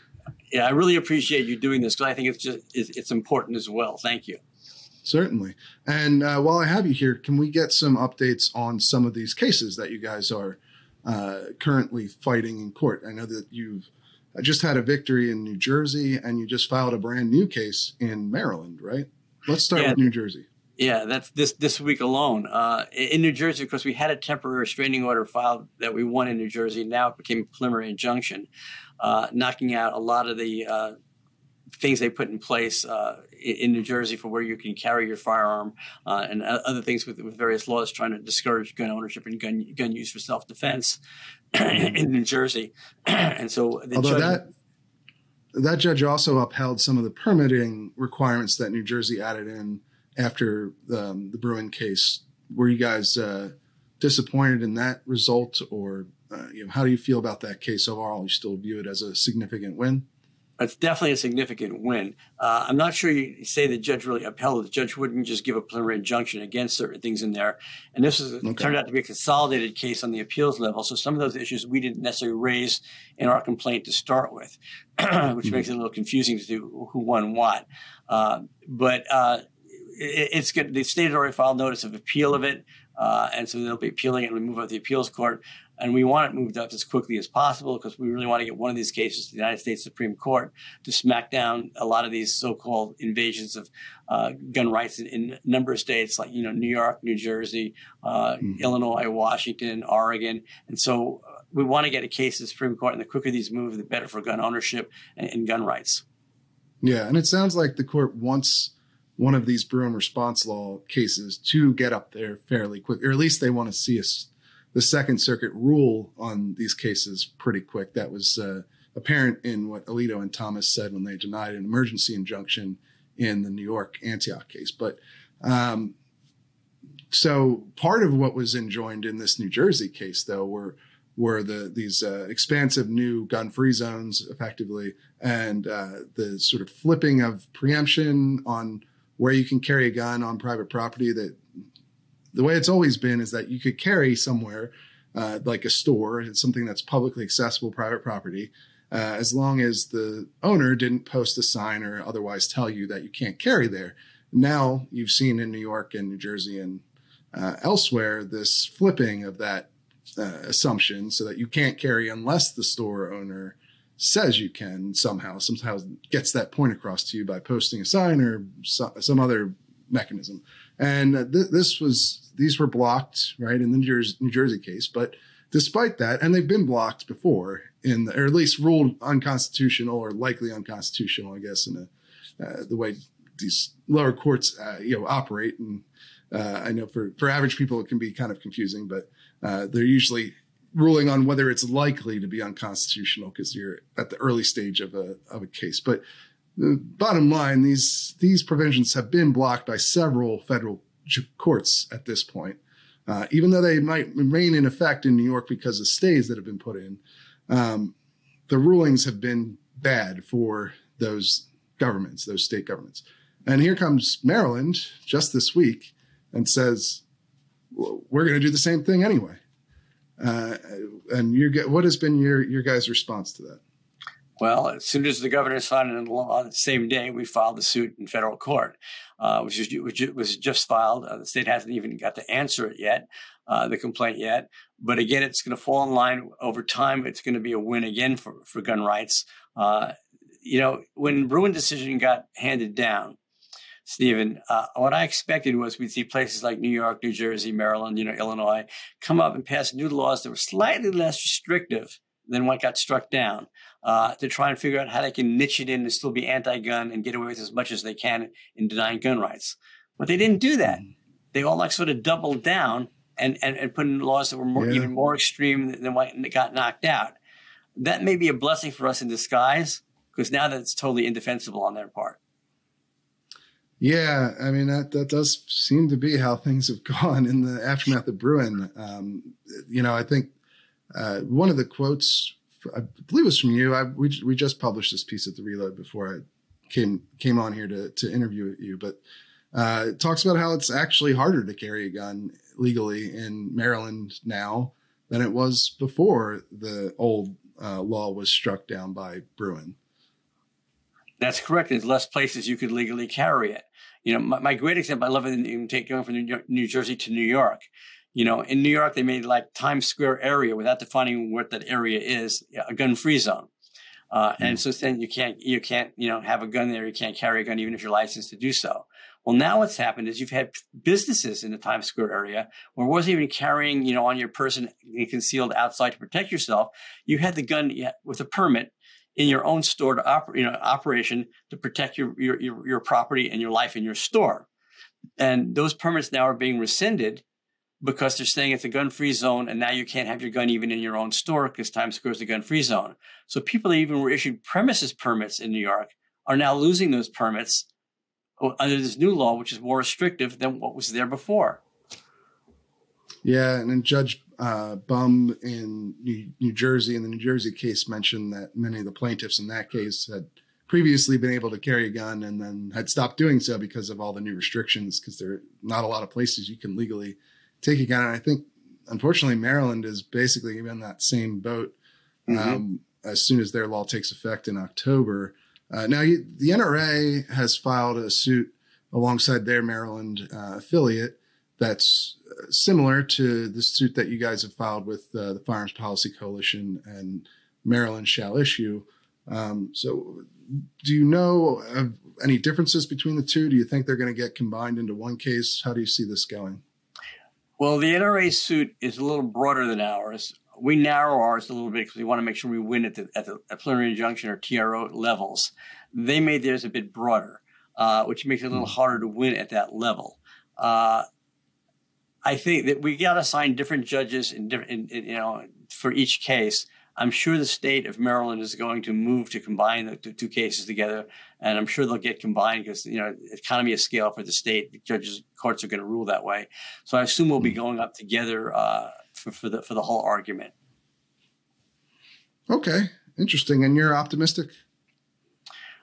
yeah, I really appreciate you doing this because I think it's just it's, it's, important as well. Thank you. Certainly. And uh, while I have you here, can we get some updates on some of these cases that you guys are uh, currently fighting in court? I know that you've just had a victory in New Jersey, and you just filed a brand new case in Maryland, right? Let's start yeah. with New Jersey. Yeah, that's this this week alone. Uh, in New Jersey, of course, we had a temporary restraining order filed that we won in New Jersey. Now it became a preliminary injunction uh, knocking out a lot of the uh, things they put in place uh, in New Jersey for where you can carry your firearm uh, and other things with, with various laws trying to discourage gun ownership and gun gun use for self defense in New Jersey. and so, although judge, that that judge also upheld some of the permitting requirements that New Jersey added in after the, um, the Bruen case. Were you guys uh, disappointed in that result, or uh, you know, how do you feel about that case overall? You still view it as a significant win? It's definitely a significant win. Uh, I'm not sure you say the judge really upheld it. The judge wouldn't just give a preliminary injunction against certain things in there. And this is, okay. turned out to be a consolidated case on the appeals level. So some of those issues we didn't necessarily raise in our complaint to start with, which mm-hmm. makes it a little confusing to do who won what. Uh, but uh, it, it's good. The state already filed notice of appeal of it. Uh, and so they'll be appealing it and we move out the appeals court. And we want it moved up as quickly as possible because we really want to get one of these cases to the United States Supreme Court to smack down a lot of these so-called invasions of uh, gun rights in, in, a number of states like you know New York, New Jersey, uh, mm-hmm. Illinois, Washington, Oregon, and so uh, we want to get a case to the Supreme Court. And the quicker these move, the better for gun ownership and, and gun rights. Yeah, and it sounds like the court wants one of these Bruen response law cases to get up there fairly quick, or at least they want to see us the Second Circuit rule on these cases pretty quick. That was uh, apparent in what Alito and Thomas said when they denied an emergency injunction in the New York Antonyuk case. But um, so part of what was enjoined in this New Jersey case, though, were were the these uh, expansive new gun-free zones, effectively, and uh, the sort of flipping of preemption on where you can carry a gun on private property that the way it's always been is that you could carry somewhere uh, like a store, it's something that's publicly accessible private property, uh, as long as the owner didn't post a sign or otherwise tell you that you can't carry there. Now you've seen in New York and New Jersey and uh, elsewhere this flipping of that uh, assumption so that you can't carry unless the store owner says you can somehow, somehow gets that point across to you by posting a sign or so, some other mechanism. And th- this was these were blocked right in the New Jersey, New Jersey case, but despite that, and they've been blocked before in the, or at least ruled unconstitutional or likely unconstitutional, I guess, in a uh, the way these lower courts uh, you know operate. And uh, I know for for average people it can be kind of confusing, but uh, they're usually ruling on whether it's likely to be unconstitutional because you're at the early stage of a of a case. But the bottom line, these these provisions have been blocked by several federal courts at this point. Uh, even though they might remain in effect in New York because of stays that have been put in, um, the rulings have been bad for those governments, those state governments. And here comes Maryland just this week and says, "We're going to do the same thing anyway." Uh, and you get what has been your your guys' response to that? Well, as soon as the governor signed it into law, the same day we filed the suit in federal court, uh, which, which was just filed. Uh, the state hasn't even got to answer it yet, uh, the complaint yet. But again, it's going to fall in line over time. It's going to be a win again for, for gun rights. Uh, you know, when Bruen decision got handed down, Stephen, uh, what I expected was we'd see places like New York, New Jersey, Maryland, you know, Illinois come up and pass new laws that were slightly less restrictive than what got struck down uh, to try and figure out how they can niche it in and still be anti-gun and get away with as much as they can in denying gun rights. But they didn't do that. They all like sort of doubled down and, and, and put in laws that were more, yeah. even more extreme than what got knocked out. That may be a blessing for us in disguise because now that it's totally indefensible on their part. Yeah, I mean that that does seem to be how things have gone in the aftermath of Bruen. Um, you know, I think uh, one of the quotes, I believe it was from you. I, we we just published this piece at the Reload before I came came on here to to interview you, but uh, it talks about how it's actually harder to carry a gun legally in Maryland now than it was before the old uh, law was struck down by Bruen. That's correct. There's less places you could legally carry it. You know, my, my great example, I love it in, take going from New Jersey to New York. You know, in New York, they made like Times Square area without defining what that area is, a gun-free zone. Uh, mm. And so then you can't, you can't, you know, have a gun there. You can't carry a gun even if you're licensed to do so. Well, now what's happened is you've had businesses in the Times Square area where it wasn't even carrying, you know, on your person concealed outside to protect yourself. You had the gun with a permit in your own store to operate, you know, operation to protect your, your, your, your property and your life in your store. And those permits now are being rescinded because they're saying it's a gun free zone and now you can't have your gun even in your own store because Times Square is a gun free zone. So people that even were issued premises permits in New York are now losing those permits under this new law, which is more restrictive than what was there before. Yeah, and then Judge uh, Bumb in New, New, Jersey in the New Jersey case mentioned that many of the plaintiffs in that case had previously been able to carry a gun and then had stopped doing so because of all the new restrictions because there are not a lot of places you can legally take gun. And I think, unfortunately, Maryland is basically in that same boat mm-hmm. um, as soon as their law takes effect in October. Uh, now, the NRA has filed a suit alongside their Maryland uh, affiliate that's uh, similar to the suit that you guys have filed with uh, the Firearms Policy Coalition and Maryland Shall Issue. Um, so, do you know of any differences between the two? Do you think they're going to get combined into one case? How do you see this going? Well, the NRA suit is a little broader than ours. We narrow ours a little bit because we want to make sure we win at the, at the at preliminary injunction or TRO levels. They made theirs a bit broader, uh, which makes it a little hmm. harder to win at that level. Uh, I think that we got to assign different judges in different, in, in, you know, for each case. I'm sure the state of Maryland is going to move to combine the two cases together, and I'm sure they'll get combined because you know economy of scale for the state. The judges, courts are going to rule that way. So I assume we'll be hmm. going up together uh, for, for the for the whole argument. Okay, interesting. And you're optimistic?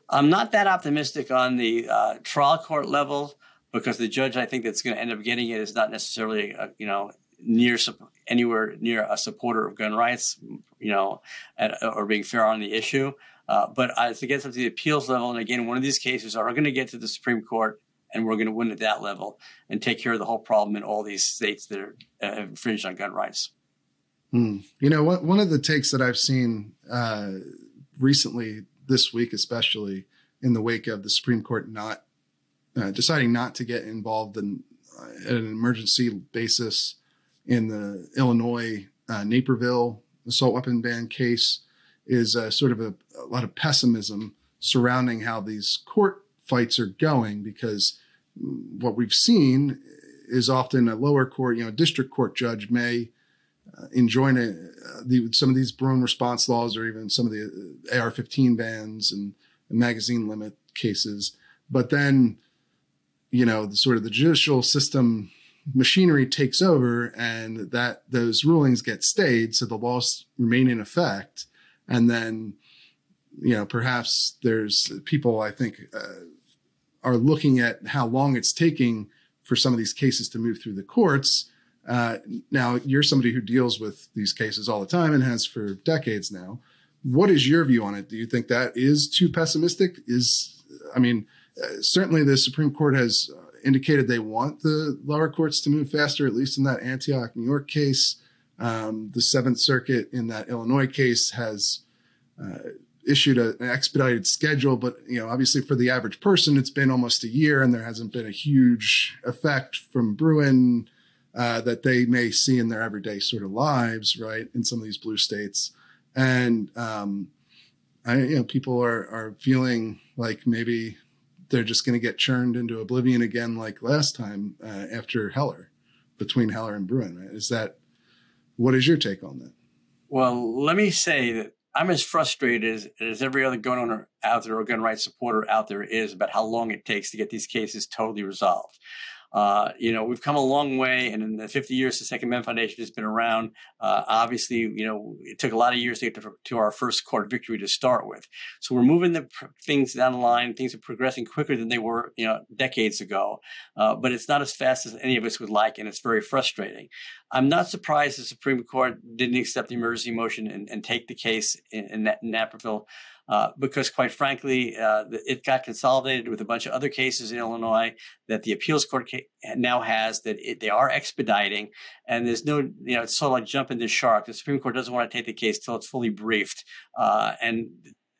I'm not that optimistic on the uh, trial court level because the judge I think that's going to end up getting it is not necessarily a, you know near anywhere near a supporter of gun rights, you know, at, or being fair on the issue. Uh, but as it gets up to the appeals level, and again, one of these cases are going to get to the Supreme Court, and we're going to win at that level and take care of the whole problem in all these states that are uh, infringed on gun rights. Hmm. You know, one, one of the takes that I've seen uh, recently, this week especially, in the wake of the Supreme Court not uh, deciding not to get involved in uh, an emergency basis in the Illinois uh, Naperville assault weapon ban case is uh, sort of a, a, lot of pessimism surrounding how these court fights are going because what we've seen is often a lower court, you know, district court judge may uh, enjoin a, uh, the, some of these Bruen response laws or even some of the uh, AR-15 bans and magazine limit cases, but then, you know, the sort of the judicial system machinery takes over and that those rulings get stayed, so the laws remain in effect, and then, you know, perhaps there's people I think uh, are looking at how long it's taking for some of these cases to move through the courts. Uh, now, you're somebody who deals with these cases all the time and has for decades now. What is your view on it? Do you think that is too pessimistic? Is I mean, uh, certainly the Supreme Court has indicated they want the lower courts to move faster, at least in that Antonyuk, New York case. Um, the Seventh Circuit in that Illinois case has uh, issued a, an expedited schedule, but you know, obviously for the average person, it's been almost a year, and there hasn't been a huge effect from Bruen uh, that they may see in their everyday sort of lives, right? In some of these blue states, and um, I, you know, people are are feeling like maybe they're just going to get churned into oblivion again, like last time uh, after Heller, between Heller and Bruen. Right? Is that what is your take on that? Well, let me say that I'm as frustrated as, as every other gun owner out there or gun rights supporter out there is about how long it takes to get these cases totally resolved. Uh, you know, we've come a long way, and in the 50 years the Second Amendment Foundation has been around, uh, obviously, you know, it took a lot of years to get to, to, our first court victory to start with. So we're moving the pr- things down the line. Things are progressing quicker than they were, you know, decades ago. Uh, but it's not as fast as any of us would like, and it's very frustrating. I'm not surprised the Supreme Court didn't accept the emergency motion and, and take the case in, in, in Naperville uh, because quite frankly, uh, it got consolidated with a bunch of other cases in Illinois that the appeals court now has that it, they are expediting. And there's no, you know, it's sort of like jumping the shark. The Supreme Court doesn't want to take the case till it's fully briefed. Uh, and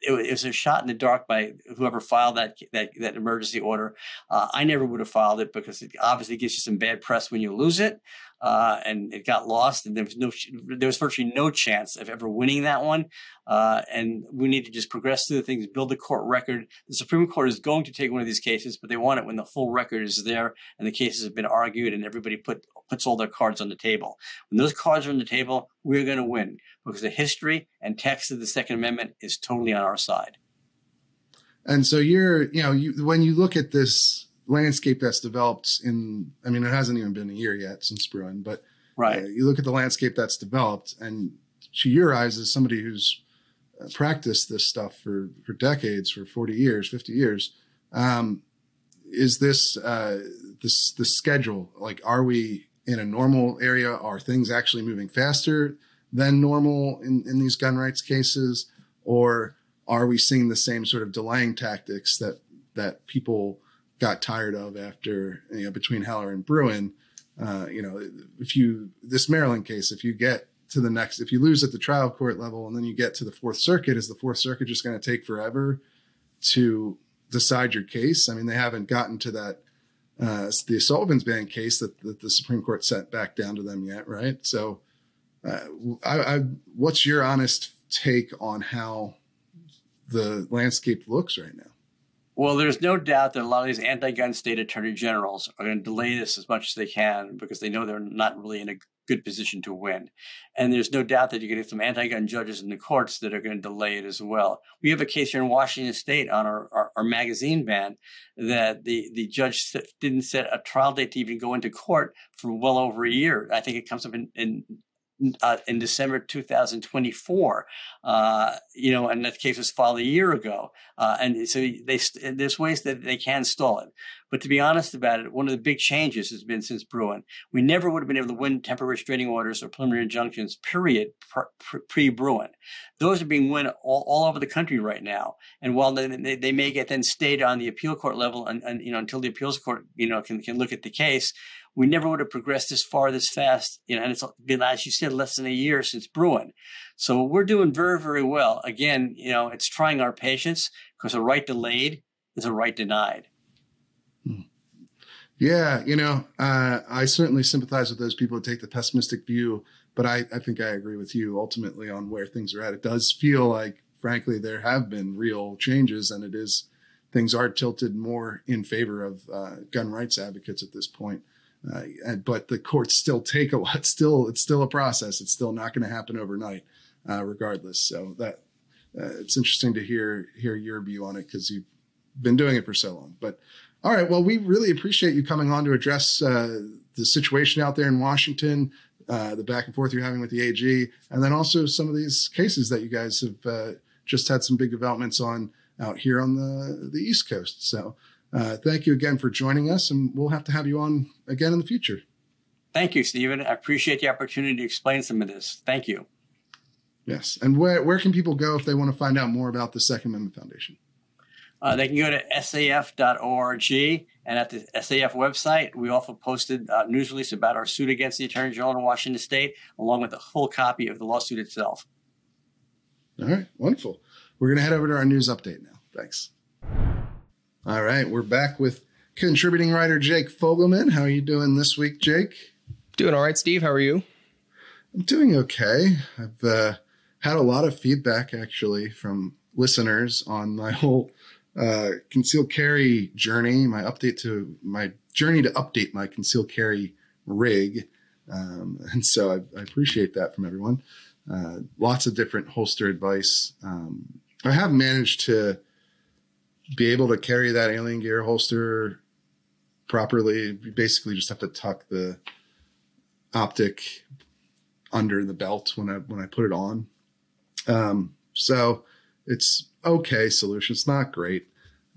it, was a shot in the dark by whoever filed that that, that emergency order. Uh, I never would have filed it because it obviously gives you some bad press when you lose it uh, and it got lost, and there was no, there was virtually no chance of ever winning that one. Uh, and we need to just progress through the things, build the court record. The Supreme Court is going to take one of these cases, but they want it when the full record is there and the cases have been argued and everybody put puts all their cards on the table. When those cards are on the table, we're going to win because the history and text of the Second Amendment is totally on our side. And so you're, you know, you, when you look at this landscape that's developed in i mean it hasn't even been a year yet since bruen but right. uh, you look at the landscape that's developed and to your eyes as somebody who's uh, practiced this stuff for for decades for 40 years 50 years um, is this uh, this the schedule? Like are we in a normal area? Are things actually moving faster than normal in, in these gun rights cases or are we seeing the same sort of delaying tactics that that people got tired of after you know between Heller and Bruen? Uh, you know, if you this Maryland case, if you get to the next, if you lose at the trial court level and then you get to the Fourth Circuit, is the Fourth Circuit just going to take forever to decide your case? I mean, they haven't gotten to that uh, the Sullivan's ban case that, that the Supreme Court sent back down to them yet, right? So, uh, I, I, what's your honest take on how the landscape looks right now? Well, there's no doubt that a lot of these anti-gun state attorney generals are going to delay this as much as they can because they know they're not really in a good position to win. And there's no doubt that you're going to getting some anti-gun judges in the courts that are going to delay it as well. We have a case here in Washington State on our, our, our magazine ban that the, the judge didn't set a trial date to even go into court for well over a year. I think it comes up in, in uh, in December 2024. Uh, you know, and that case was filed a year ago. Uh, and so they, there's ways that they can stall it. But to be honest about it, one of the big changes has been since Bruen. We never would have been able to win temporary restraining orders or preliminary injunctions, period, pre Bruen. Those are being won all, all, over the country right now. And while they, they, they, may get then stayed on the appeal court level and, and, you know, until the appeals court, you know, can, can look at the case, we never would have progressed this far, this fast. You know, and it's been, as you said, less than a year since Bruen. So we're doing very, very well. Again, you know, it's trying our patience because a right delayed is a right denied. Hmm. Yeah, you know, uh, I certainly sympathize with those people who take the pessimistic view, but I, I think I agree with you ultimately on where things are at. It does feel like, frankly, there have been real changes, and it is things are tilted more in favor of uh, gun rights advocates at this point. Uh, but the courts still take a lot. Still, it's still a process. It's still not going to happen overnight, uh, regardless. So that uh, it's interesting to hear hear your view on it because you've been doing it for so long. But all right, well, we really appreciate you coming on to address uh, the situation out there in Washington, uh, the back and forth you're having with the AG, and then also some of these cases that you guys have uh, just had some big developments on out here on the the East Coast. So. Uh, thank you again for joining us, and we'll have to have you on again in the future. Thank you, Stephen. I appreciate the opportunity to explain some of this. Thank you. Yes. And where, where can people go if they want to find out more about the Second Amendment Foundation? Uh, they can go to saf.org. And at the SAF website, we also posted a news release about our suit against the Attorney General in Washington State, along with a full copy of the lawsuit itself. All right. Wonderful. We're going to head over to our news update now. Thanks. All right, we're back with contributing writer Jake Fogelman. How are you doing this week, Jake? Doing all right, Steve. How are you? I'm doing okay. I've uh, had a lot of feedback actually from listeners on my whole uh, concealed carry journey, my update to my journey to update my concealed carry rig. Um, and so I, I, appreciate that from everyone. Uh, lots of different holster advice. Um, I have managed to be able to carry that alien gear holster properly, you basically just have to tuck the optic under the belt when I when I put it on. Um, so it's okay solution. It's not great.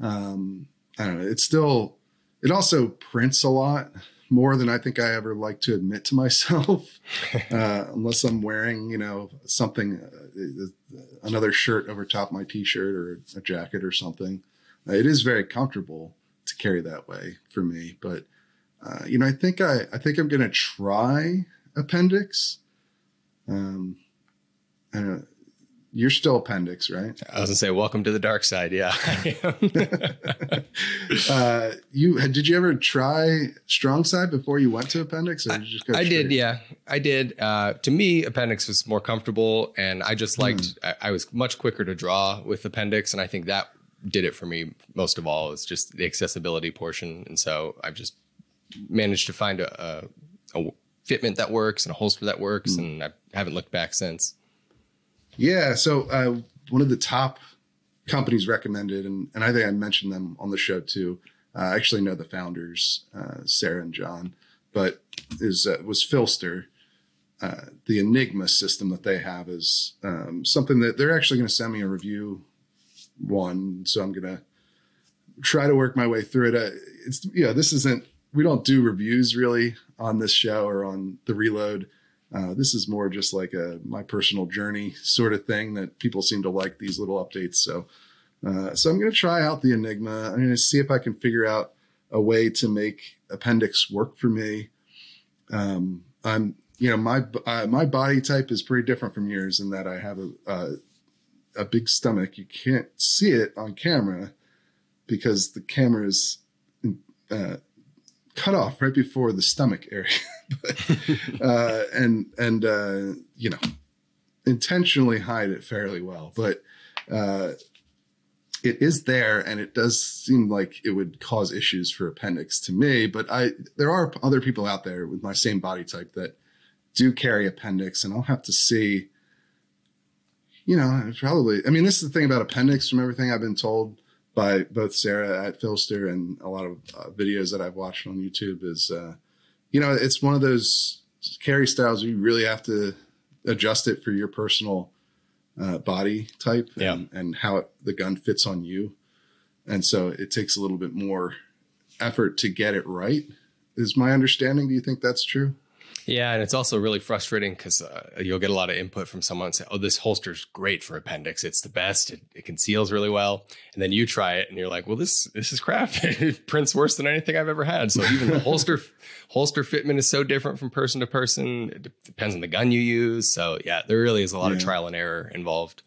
Um, I don't know. It's still. It also prints a lot more than I think I ever like to admit to myself, uh, unless I'm wearing, you know, something, uh, another shirt over top my t-shirt or a jacket or something. It is very comfortable to carry that way for me, but uh, you know, I think I, I think I'm gonna try appendix. Um, you're still appendix, right? I was gonna say, welcome to the dark side. Yeah. uh, you did you ever try strong side before you went to appendix, or did you just go? I, I did, yeah, I did. Uh, to me, appendix was more comfortable, and I just liked. Mm. I, I, was much quicker to draw with appendix, and I think that did it for me most of all is just the accessibility portion. And so I've just managed to find a, a, a fitment that works and a holster that works. Mm. And I haven't looked back since. Yeah. So uh, one of the top companies recommended, and, and I think I mentioned them on the show too. Uh, I actually know the founders, uh, Sarah and John, but is uh, was PHLster. Uh, the Enigma system that they have is um, something that they're actually going to send me a review one, so I'm gonna try to work my way through it. Uh, it's yeah, this isn't. We don't do reviews really on this show or on the Reload. Uh, this is more just like a my personal journey sort of thing that people seem to like these little updates. So, uh, so I'm to try out the Enigma. I'm to see if I can figure out a way to make appendix work for me. Um, I'm, you know, my uh, my body type is pretty different from yours in that I have a, a a big stomach. You can't see it on camera because the camera is uh, cut off right before the stomach area, but, uh, and and uh, you know intentionally hide it fairly well, but uh, it is there, and it does seem like it would cause issues for appendix to me. But I there are other people out there with my same body type that do carry appendix, and I'll have to see you know, probably. I mean, this is the thing about appendix from everything I've been told by both Sarah at PHLster and a lot of uh, videos that I've watched on YouTube is, uh, you know, it's one of those carry styles where you really have to adjust it for your personal uh, body type yeah. and, and how it, the gun fits on you. And so it takes a little bit more effort to get it right. Is my understanding? Do you think that's true? Yeah, and it's also really frustrating because uh, you'll get a lot of input from someone say, "Oh, this holster's great for appendix. It's the best. It, it conceals really well." And then you try it, and you're like, "Well, this this is crap. it prints worse than anything I've ever had." So even the holster holster fitment is so different from person to person. It depends on the gun you use. So yeah, there really is a lot yeah. of trial and error involved.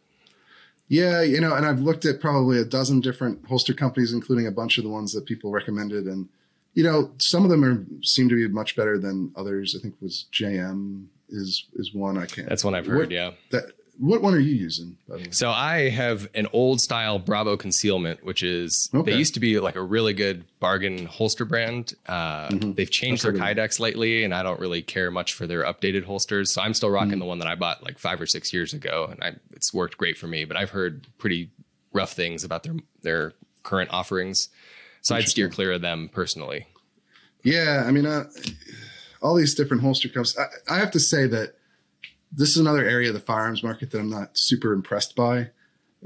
Yeah, you know, and I've looked at probably a dozen different holster companies, including a bunch of the ones that people recommended, and you know, some of them are seem to be much better than others. I think was JM is is one I can't. That's one I've heard. What, yeah. That what one are you using? Way? So I have an old style Bravo concealment, which is Okay. they used to be like a really good bargain holster brand. Uh, Mhm. They've changed I've their Kydex lately, and I don't really care much for their updated holsters. So I'm still rocking Mhm. the one that I bought like five or six years ago, and I, it's worked great for me. But I've heard pretty rough things about their their current offerings, so I'd steer clear of them personally. Yeah, I mean, uh, all these different holster companies. I, I have to say that this is another area of the firearms market that I'm not super impressed by.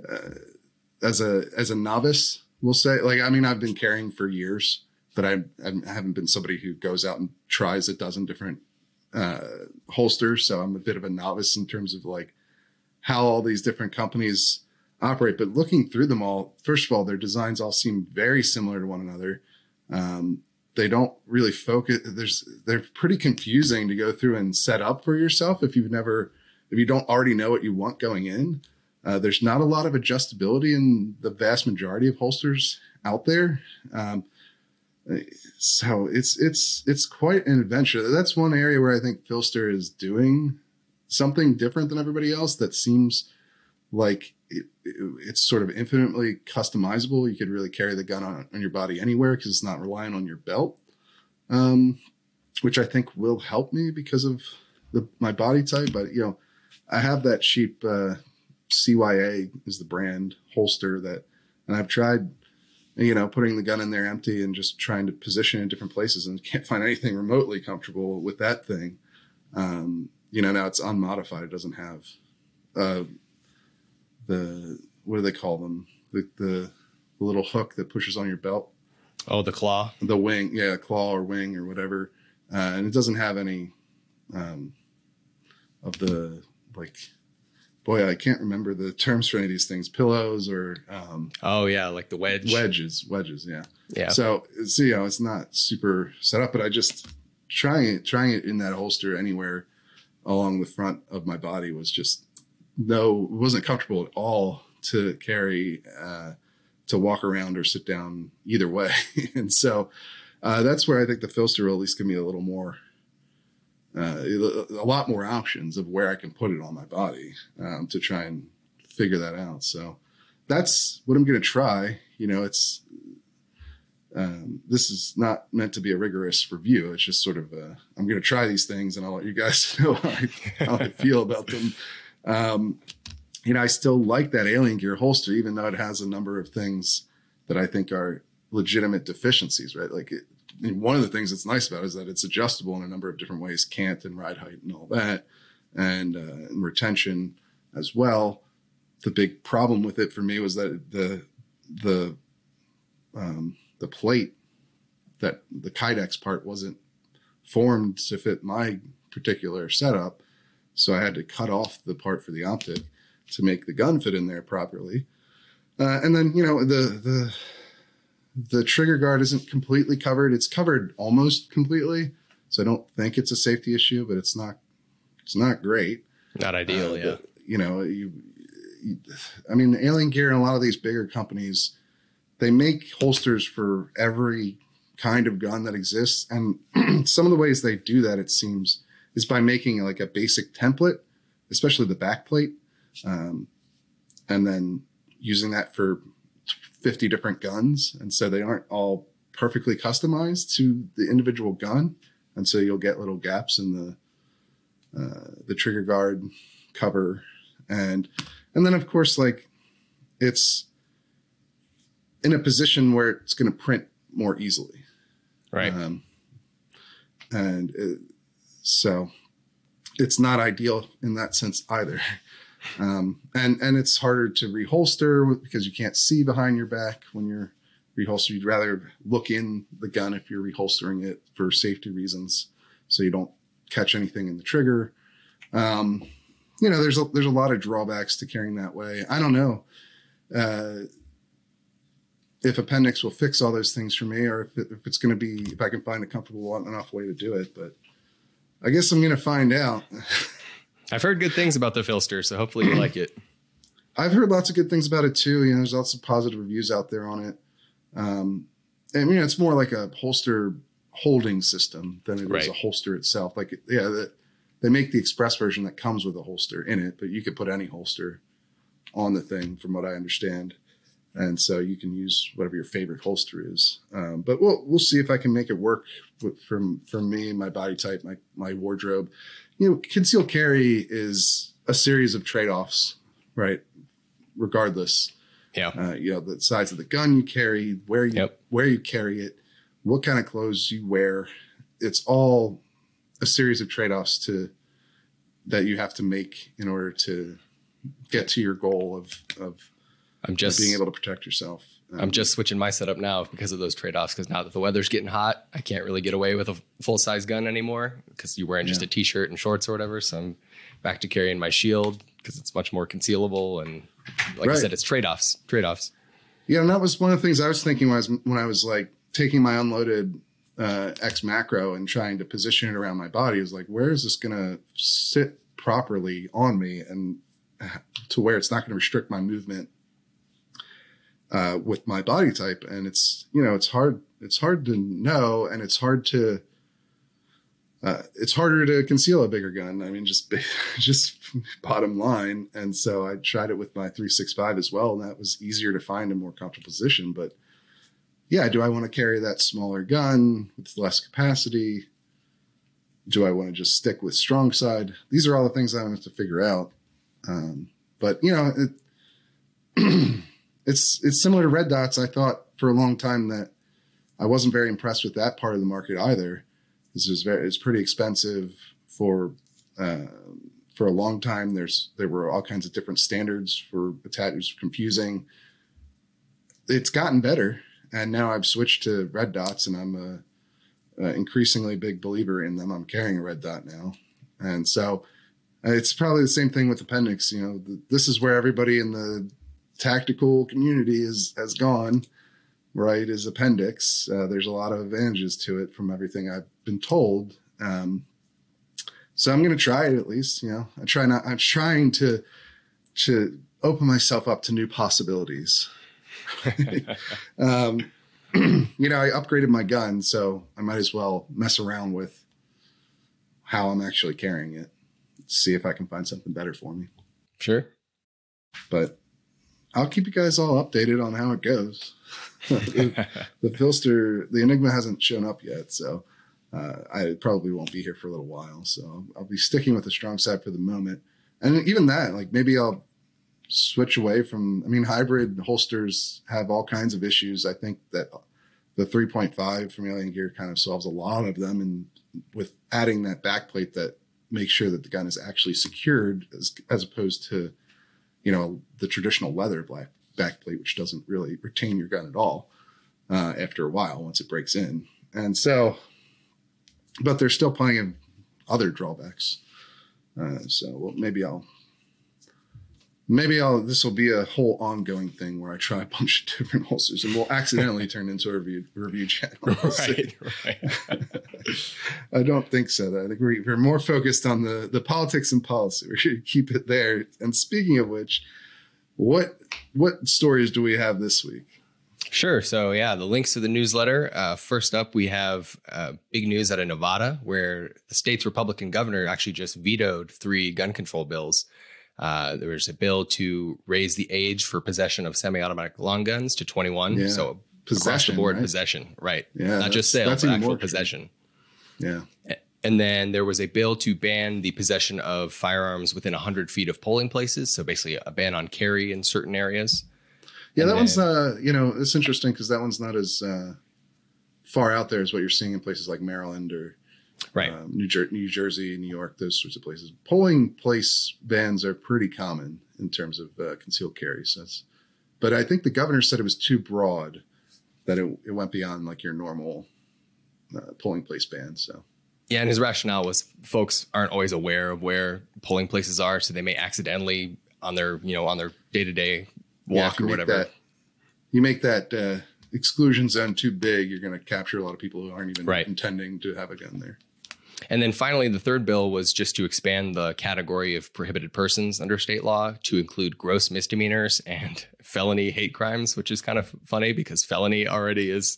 Uh, as a as a novice, we'll say, like, I mean, I've been carrying for years, but I, I haven't been somebody who goes out and tries a dozen different uh, holsters. So I'm a bit of a novice in terms of like how all these different companies operate. But looking through them all, first of all, their designs all seem very similar to one another. Um, they don't really focus there's they're pretty confusing to go through and set up for yourself if you've never if you don't already know what you want going in uh, there's not a lot of adjustability in the vast majority of holsters out there um, so it's it's it's quite an adventure that's one area where i think PHLster is doing something different than everybody else that seems like it's sort of infinitely customizable. You could really carry the gun on, on your body anywhere because it's not relying on your belt, um, which I think will help me because of the, my body type. But you know, I have that cheap uh, CYA is the brand holster that, and I've tried, you know, putting the gun in there empty and just trying to position it in different places and can't find anything remotely comfortable with that thing. Um, you know, now it's unmodified. It doesn't have uh, the what do they call them? The, the the little hook that pushes on your belt, Oh, the claw. the wing, yeah, claw or wing or whatever, uh, and it doesn't have any um, of the like. Boy, I can't remember the terms for any of these things. Pillows or um, Oh yeah, like the wedge. wedges, wedges, yeah. Yeah. So, so you know, it's not super set up, but I just trying it, trying it in that holster anywhere along the front of my body was just no, it wasn't comfortable at all to carry, uh, to walk around or sit down either way. and so, uh, that's where I think the PHLster will at least give me a little more, uh, a lot more options of where I can put it on my body, um, to try and figure that out. So that's what I'm going to try. You know, it's, um, this is not meant to be a rigorous review. It's just sort of I'm going to try these things and I'll let you guys know how I, how I feel about them. Um, you know, I still like that Alien Gear holster, even though it has a number of things that I think are legitimate deficiencies, right? Like it, one of the things that's nice about it is that it's adjustable in a number of different ways, cant and ride height and all that, and, uh, and retention as well. The big problem with it for me was that the, the, um, the plate that the Kydex part wasn't formed to fit my particular setup. So I had to cut off the part for the optic to make the gun fit in there properly. Uh, and then, you know, the, the, the trigger guard isn't completely covered. It's covered almost completely. So I don't think it's a safety issue, but it's not, it's not great. Not ideal. Uh, yeah. but, you know, you, you, I mean, Alien Gear and a lot of these bigger companies, they make holsters for every kind of gun that exists. And some of the ways they do that, it seems, is by making like a basic template, especially the back plate, um, and then using that for 50 different guns. And so they aren't all perfectly customized to the individual gun. And so you'll get little gaps in the, uh, the trigger guard cover and and then of course like it's in a position where it's going to print more easily Right. um, and it, so it's not ideal in that sense either um, and and it's harder to reholster because you can't see behind your back when you're reholster you'd rather look in the gun if you're reholstering it for safety reasons so you don't catch anything in the trigger um, you know, there's a, there's a lot of drawbacks to carrying that way. I don't know uh, if Appendix will fix all those things for me, or if, it, if it's going to be if I can find a comfortable enough way to do it. But I guess I'm going to find out. I've heard good things about the PHLster, so hopefully you like it. I've heard lots of good things about it too. You know, there's lots of positive reviews out there on it. Um, and you know, it's more like a holster holding system than it is Right. a holster itself. Like, yeah, the, they make the express version that comes with a holster in it, but you could put any holster on the thing, from what I understand. And so you can use whatever your favorite holster is. Um, but we'll we'll see if I can make it work with, from for me, my body type, my my wardrobe. You know, concealed carry is a series of trade offs, right? Regardless, Yeah. uh, you know the size of the gun you carry, where you Yep. where you carry it, what kind of clothes you wear. It's all a series of trade offs to that you have to make in order to get to your goal of of I'm just being able to protect yourself. Um, I'm just switching my setup now because of those trade offs. Because now that the weather's getting hot, I can't really get away with a full size gun anymore because you're wearing just a t shirt and shorts or whatever. So I'm back to carrying my shield because it's much more concealable. And like I said, it's trade offs, trade offs. Yeah, and that was one of the things I was thinking when I was when I was like taking my unloaded uh, X macro and trying to position it around my body. Is like, where is this going to sit properly on me, and to where it's not going to restrict my movement uh, with my body type? And it's you know it's hard it's hard to know, and it's hard to uh, it's harder to conceal a bigger gun. I mean, just just bottom line. And so I tried it with my 365 as well, and that was easier to find a more comfortable position. But yeah, do I want to carry that smaller gun with less capacity? Do I want to just stick with strong side? These are all the things I have to figure out. Um, but you know, it, it's it's similar to red dots. I thought for a long time that I wasn't very impressed with that part of the market either. This is very it's pretty expensive for uh, for a long time. There's there were all kinds of different standards for attach. It was confusing. It's gotten better, and now I've switched to red dots, and I'm a, increasingly big believer in them. I'm carrying a red dot now, and so uh, it's probably the same thing with appendix. You know, th- this is where everybody in the tactical community is has gone right is appendix. Uh, there's a lot of advantages to it from everything i've been told. Um, so i'm going to try it at least you know. I try not i'm trying to to open myself up to new possibilities. Um, you know i upgraded my gun so i might as well mess around with how i'm actually carrying it see if i can find something better for me. Sure. but I'll keep you guys all updated on how it goes. the, the PHLster, the Enigma hasn't shown up yet, so uh, I probably won't be here for a little while. So I'll be sticking with the strong side for the moment, and even that, like maybe I'll switch away from. I mean, hybrid holsters have all kinds of issues. I think that the 3.5 from Alien Gear kind of solves a lot of them, and with adding that backplate that makes sure that the gun is actually secured as, as opposed to you know the traditional leather black backplate which doesn't really retain your gun at all uh, after a while once it breaks in. And so but there's still plenty of other drawbacks. Uh, so well, maybe i'll maybe i'll this will be a whole ongoing thing where i try a bunch of different holsters and we'll accidentally turn into a review review channel right. Right. I don't think so. Though. I think we're, we're more focused on the the politics and policy. We should keep it there. And speaking of which, what what stories do we have this week? Sure. So, yeah, the links to the newsletter. Uh, first up, we have uh, big news out of Nevada, where the state's Republican governor actually just vetoed three gun control bills. Uh, there was a bill to raise the age for possession of semi-automatic long guns to 21. Yeah. So, across Possession, the board right? possession, right? Yeah, Not just sale, that's but actual possession. Yeah, And then there was a bill to ban the possession of firearms within 100 feet of polling places. So basically, a ban on carry in certain areas. yeah. And That one's uh, you know, it's interesting because that one's not as uh, far out there as what you're seeing in places like Maryland or Right. um, New, Jer- New Jersey, New York, those sorts of places. Polling place bans are pretty common in terms of uh, concealed carry. So that's, but I think the governor said it was too broad that it, it went beyond like your normal uh, polling place ban. So Yeah, and his rationale was folks aren't always aware of where polling places are, so they may accidentally on their you know on their day to day walk you or whatever. that- you make that uh, exclusion zone too big, you're going to capture a lot of people who aren't even Right. intending to have a gun there. And then finally, the third bill was just to expand the category of prohibited persons under state law to include gross misdemeanors and felony hate crimes, which is kind of funny because felony already is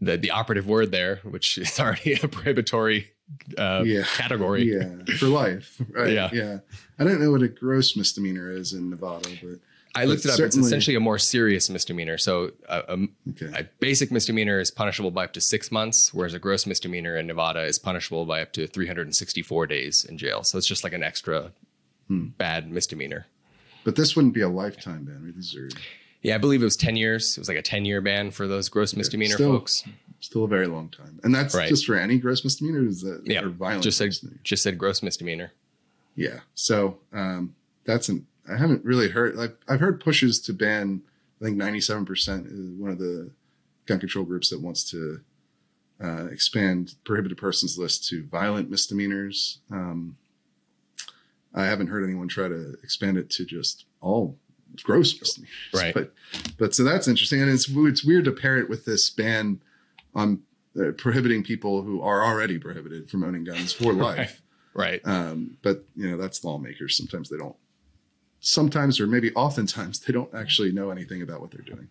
the, the operative word there, which is already a prohibitory uh, Yeah. category. Yeah, for life. Right. Yeah. Yeah. I don't know what a gross misdemeanor is in Nevada, but I looked it up. It's essentially a more serious misdemeanor. So a, a, okay. a basic misdemeanor is punishable by up to six months, whereas a gross misdemeanor in Nevada is punishable by up to 364 days in jail. So it's just like an extra Hmm. bad misdemeanor. But this wouldn't be a lifetime ban. right? These are Yeah, I believe it was 10 years. It was like a 10 year ban for those gross misdemeanor Still- folks. still a very long time. And that's Right. just for any gross misdemeanor? Is that Yeah, or violent just said just said gross misdemeanor. Yeah. So um, that's an I haven't really heard like I've heard pushes to ban I think 97% is one of the gun control groups that wants to uh, expand prohibited persons list to violent misdemeanors. Um, I haven't heard anyone try to expand it to just all gross misdemeanors. Right. But but so that's interesting, and it's it's weird to pair it with this ban on uh, prohibiting people who are already prohibited from owning guns for life. Right. Um, but you know, that's lawmakers. Sometimes they don't. Sometimes, or maybe oftentimes, they don't actually know anything about what they're doing.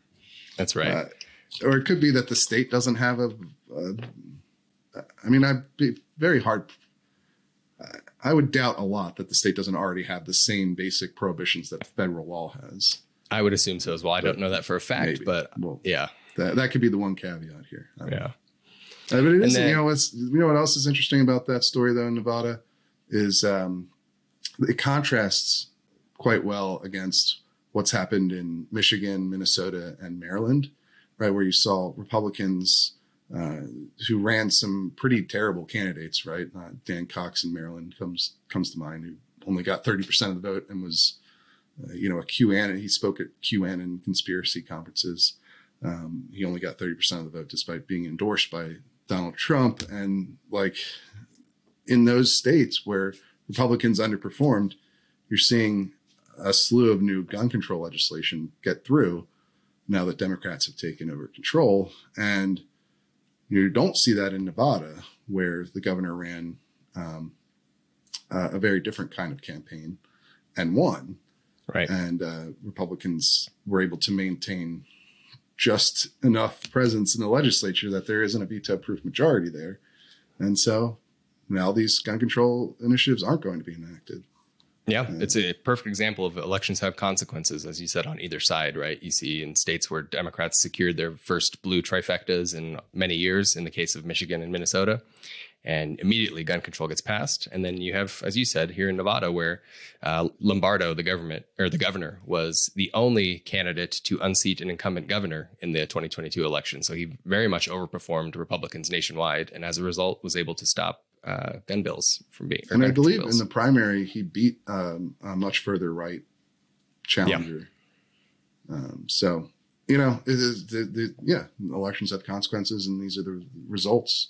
That's right. Uh, or it could be that the state doesn't have a. I mean, I'd be very hard. I would doubt a lot that the state doesn't already have the same basic prohibitions that federal law has. I would assume so as well. I don't know that for a fact, maybe. but Well, yeah. that that could be the one caveat here. Know. Yeah. Uh, but it is, then- you know, what's you know what else is interesting about that story though in Nevada is um, it contrasts quite well against what's happened in Michigan, Minnesota, and Maryland, right, where you saw Republicans uh, who ran some pretty terrible candidates, right? Uh, Dan Cox in Maryland comes comes to mind, who only got thirty percent of the vote and was, uh, you know, a QAnon. He spoke at QAnon conspiracy conferences. Um, he only got 30% of the vote despite being endorsed by Donald Trump. And like in those states where Republicans underperformed, you're seeing a slew of new gun control legislation get through now that Democrats have taken over control. And you don't see that in Nevada, where the governor ran um, uh, a very different kind of campaign and won Right. and uh, Republicans were able to maintain just enough presence in the legislature that there isn't a veto-proof majority there, and so now these gun control initiatives aren't going to be enacted. Yeah, it's a perfect example of elections have consequences, as you said, on either side, right? You see in states where Democrats secured their first blue trifectas in many years, in the case of Michigan and Minnesota, and immediately gun control gets passed. And then you have, as you said, here in Nevada, where uh, Lombardo, the government or the governor, was the only candidate to unseat an incumbent governor in the 2022 election. So he very much overperformed Republicans nationwide, and as a result, was able to stop uh, gun bills from being. And I believe in the primary he beat um, a much further right challenger. Um, so you know, it is the, the yeah, elections have consequences, and these are the results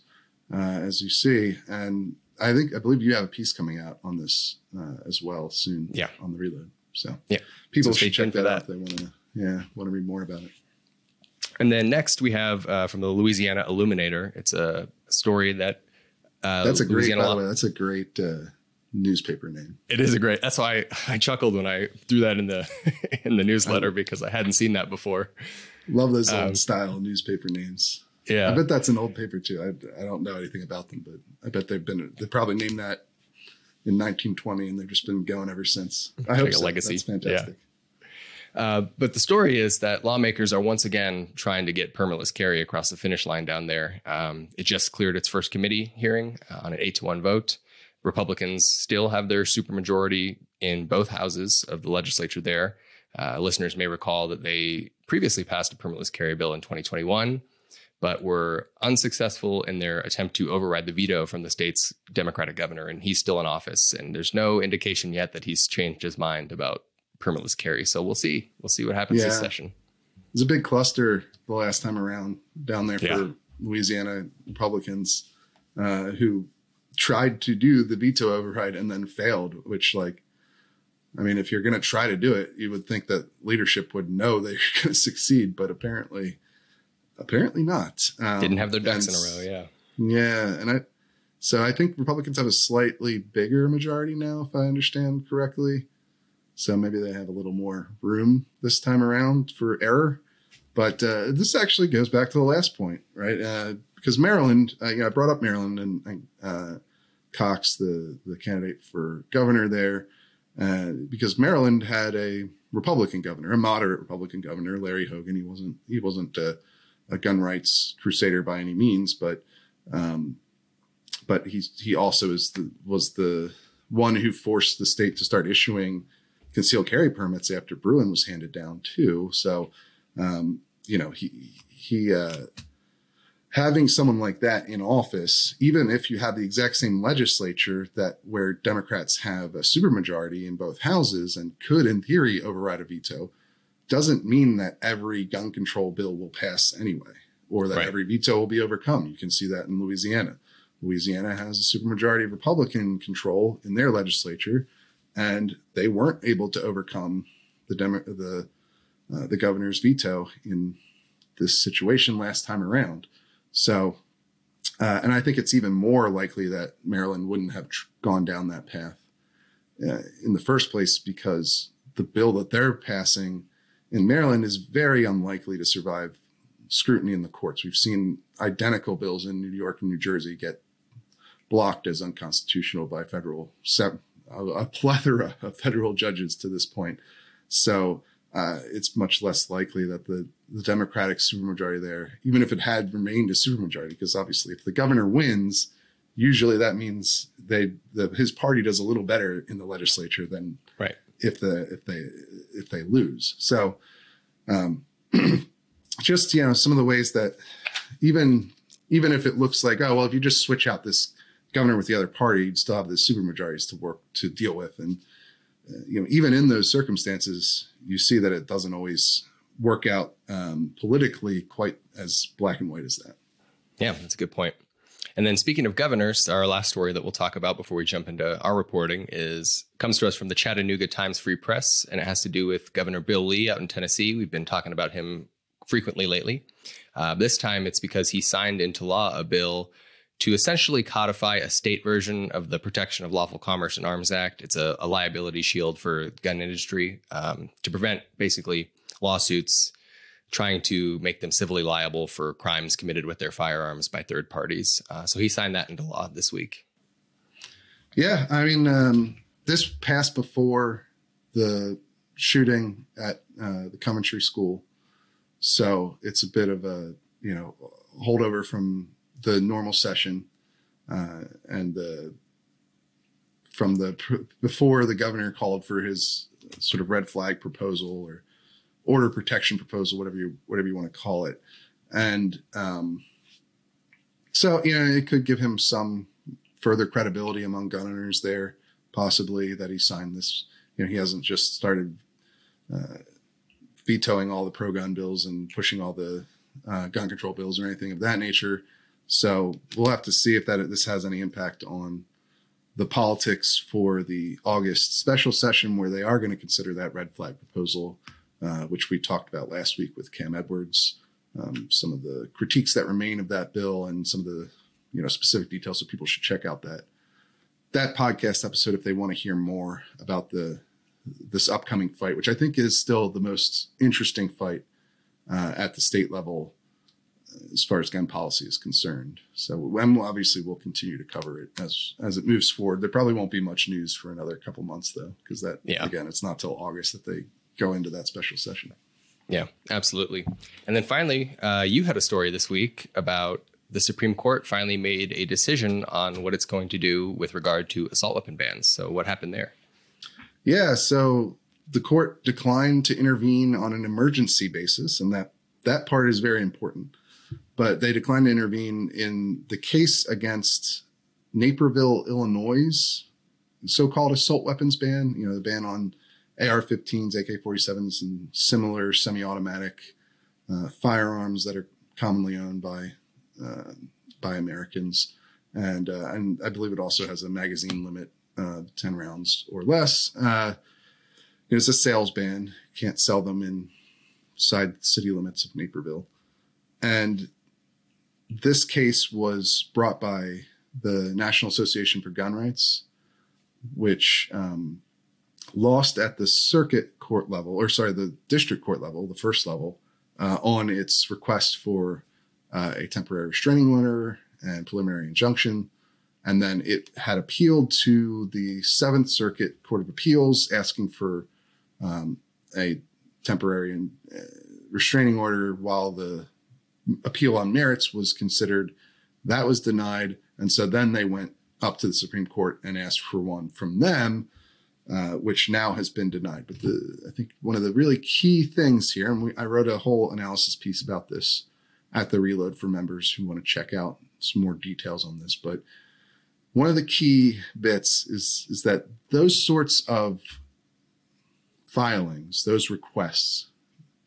uh, as you see. And I think I believe you have a piece coming out on this uh, as well soon. Yeah. on the reload. So Yeah. people So should check for that, out if they want to. Yeah, want to read more about it. And then next we have uh, from the Louisiana Illuminator. It's a story that uh, That's a great. Louisiana By the way, that's a great uh, newspaper name. It is a great. That's why I, I chuckled when I threw that in the in the newsletter because I hadn't seen that before. Love those Um, old style newspaper names. Yeah, I bet that's an old paper too. I, I don't know anything about them, but I bet they've been they probably named that in 1920, and they've just been going ever since. I hope Like so. legacy. That's fantastic. Uh, but the story is that lawmakers are once again trying to get permitless carry across the finish line down there. Um, it just cleared its first committee hearing uh, on an eight to one vote. Republicans still have their supermajority in both houses of the legislature there. Uh, listeners may recall that they previously passed a permitless carry bill in 2021, but were unsuccessful in their attempt to override the veto from the state's Democratic governor, and he's still in office. And there's no indication yet that he's changed his mind about permitless carry. So we'll see. We'll see what happens this session. It was a big cluster the last time around down there for Yeah. Louisiana Republicans uh, who tried to do the veto override and then failed. Which, like, I mean, if you're going to try to do it, you would think that leadership would know that you're going to succeed, but apparently, apparently not. Um, Didn't have their ducks in a row. Yeah. Yeah, and I so I think Republicans have a slightly bigger majority now, if I understand correctly. So maybe they have a little more room this time around for error. But uh, this actually goes back to the last point, right? Uh, because Maryland, uh, I brought up Maryland, and uh, Cox, the the candidate for governor there, uh, because Maryland had a Republican governor, a moderate Republican governor, Larry Hogan. He wasn't he wasn't a, a gun rights crusader by any means, but um, but he he also is the was the one who forced the state to start issuing concealed carry permits after Bruen was handed down too. So um, you know he he uh, having someone like that in office, even if you have the exact same legislature that where Democrats have a supermajority in both houses and could, in theory, override a veto, doesn't mean that every gun control bill will pass anyway, or that Right. every veto will be overcome. You can see that in Louisiana. Louisiana has a supermajority of Republican control in their legislature, and they weren't able to overcome the Demo- the uh, the governor's veto in this situation last time around. So, uh, and I think it's even more likely that Maryland wouldn't have tr- gone down that path uh, in the first place because the bill that they're passing in Maryland is very unlikely to survive scrutiny in the courts. We've seen identical bills in New York and New Jersey get blocked as unconstitutional by federal se- a, a plethora of federal judges to this point. So uh, it's much less likely that the, the Democratic supermajority there, even if it had remained a supermajority, because obviously if the governor wins, usually that means they the, his party does a little better in the legislature than Right. if the if they if they lose. So um, just you know some of the ways that even even if it looks like oh well if you just switch out this governor with the other party you'd still have the supermajorities to work to deal with and uh, you know even in those circumstances you see that it doesn't always work out um, politically quite as black and white as that Yeah, that's a good point. And then speaking of governors, our last story that we'll talk about before we jump into our reporting is comes to us from the Chattanooga Times Free Press, and it has to do with Governor Bill Lee out in Tennessee. We've been talking about him frequently lately. Uh, this time, it's because he signed into law a bill to essentially codify a state version of the Protection of Lawful Commerce and Arms Act. It's a, a liability shield for the gun industry um, to prevent basically lawsuits trying to make them civilly liable for crimes committed with their firearms by third parties. Uh, so he signed that into law this week. Yeah, I mean, um, this passed before the shooting at uh, the Covenant School, so it's a bit of a you know holdover from the normal session uh, and the from the before the governor called for his sort of red flag proposal or order protection proposal, whatever you whatever you want to call it, and um, so you know it could give him some further credibility among gun owners there, possibly that he signed this. You know, he hasn't just started uh, vetoing all the pro gun bills and pushing all the uh, gun control bills or anything of that nature. So we'll have to see if that this has any impact on the politics for the August special session, where they are going to consider that red flag proposal, uh, which we talked about last week with Cam Edwards. Um, some of the critiques that remain of that bill and some of the you know specific details so people should check out that that podcast episode if they want to hear more about the this upcoming fight which i think is still the most interesting fight uh, at the state level as far as gun policy is concerned so and obviously we'll continue to cover it as as it moves forward there probably won't be much news for another couple months though because that Yeah. again it's not till august that they go into that special session Yeah, absolutely. And then finally, uh, you had a story this week about the Supreme Court finally made a decision on what it's going to do with regard to assault weapon bans. So, what happened there? Yeah, so the court declined to intervene on an emergency basis, and that that part is very important. But they declined to intervene in the case against Naperville, Illinois, so-called assault weapons ban. You know, the ban on AR-15s, AK-47s, and similar semi-automatic uh, firearms that are commonly owned by uh, by Americans, and uh, and I believe it also has a magazine limit uh, 10 rounds or less. Uh, it's a sales ban. Can't sell them inside city limits of Naperville. And this case was brought by the National Association for Gun Rights, which um, lost at the circuit court level, or sorry, the district court level, the first level, uh, on its request for uh, a temporary restraining order and preliminary injunction. And then it had appealed to the Seventh Circuit Court of Appeals, asking for um, a temporary uh, restraining order while the appeal on merits was considered. That was denied, and so then they went up to the Supreme Court and asked for one from them, uh, which now has been denied. But the, I think one of the really key things here, and we, I wrote a whole analysis piece about this at the Reload for members who want to check out some more details on this. But one of the key bits is is that those sorts of filings, those requests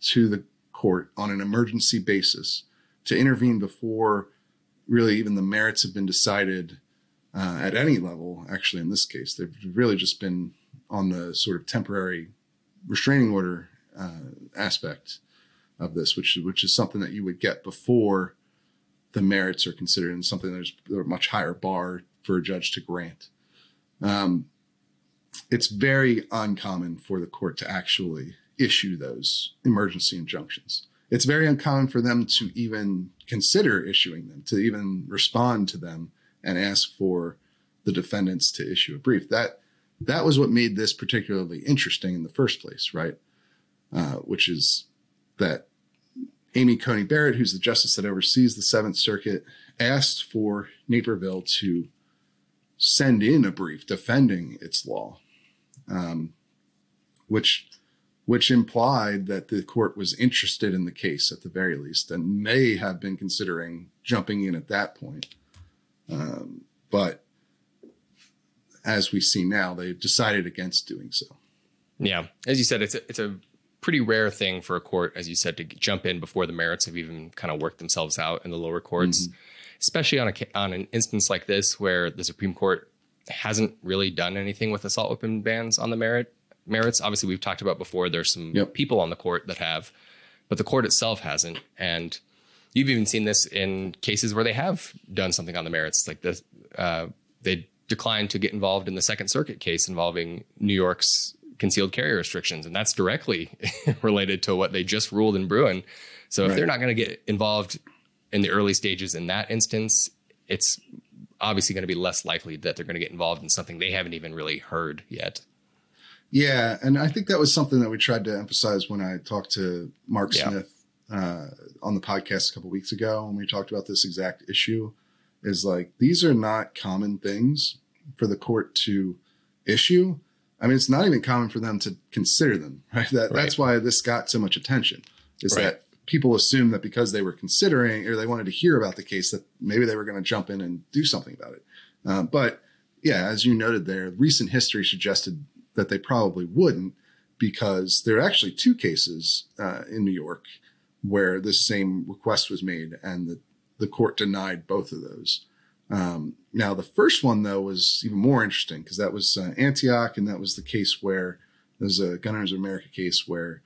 to the court on an emergency basis to intervene before really even the merits have been decided uh, at any level. Actually, in this case, they've really just been on the sort of temporary restraining order uh, aspect of this, which which is something that you would get before the merits are considered, and something there's a much higher bar for a judge to grant. Um, it's very uncommon for the court to actually issue those emergency injunctions. It's very uncommon for them to even consider issuing them, to even respond to them and ask for the defendants to issue a brief. That that was what made this particularly interesting in the first place, right? Uh, which is that Amy Coney Barrett, who's the justice that oversees the Seventh Circuit, asked for Naperville to send in a brief defending its law, um, which which implied that the court was interested in the case at the very least and may have been considering jumping in at that point. Um, but as we see now, they decided against doing so. Yeah, as you said, it's a, it's a pretty rare thing for a court, as you said, to jump in before the merits have even kind of worked themselves out in the lower courts, mm-hmm. especially on a on an instance like this where the Supreme Court hasn't really done anything with assault weapon bans on the merit merits. Obviously, we've talked about before. There's some yep. people on the court that have, but the court itself hasn't. And you've even seen this in cases where they have done something on the merits, like the uh, they declined to get involved in the Second Circuit case involving New York's concealed carry restrictions, and that's directly related to what they just ruled in Bruen. So if right. they're not going to get involved in the early stages in that instance, it's obviously going to be less likely that they're going to get involved in something they haven't even really heard yet. Yeah, and I think that was something that we tried to emphasize when I talked to Mark yeah. Smith uh, on the podcast a couple weeks ago when we talked about this exact issue. Is like these are not common things for the court to issue. I mean, it's not even common for them to consider them. Right. That, right. That's why this got so much attention. Is right. that people assume that because they were considering or they wanted to hear about the case that maybe they were going to jump in and do something about it. Uh, but yeah, as you noted there, recent history suggested that they probably wouldn't because there are actually two cases uh, in New York where this same request was made and the, the court denied both of those. Um, now, the first one, though, was even more interesting because that was uh, Antonyuk, and that was the case where there's a Gun Owners of America case where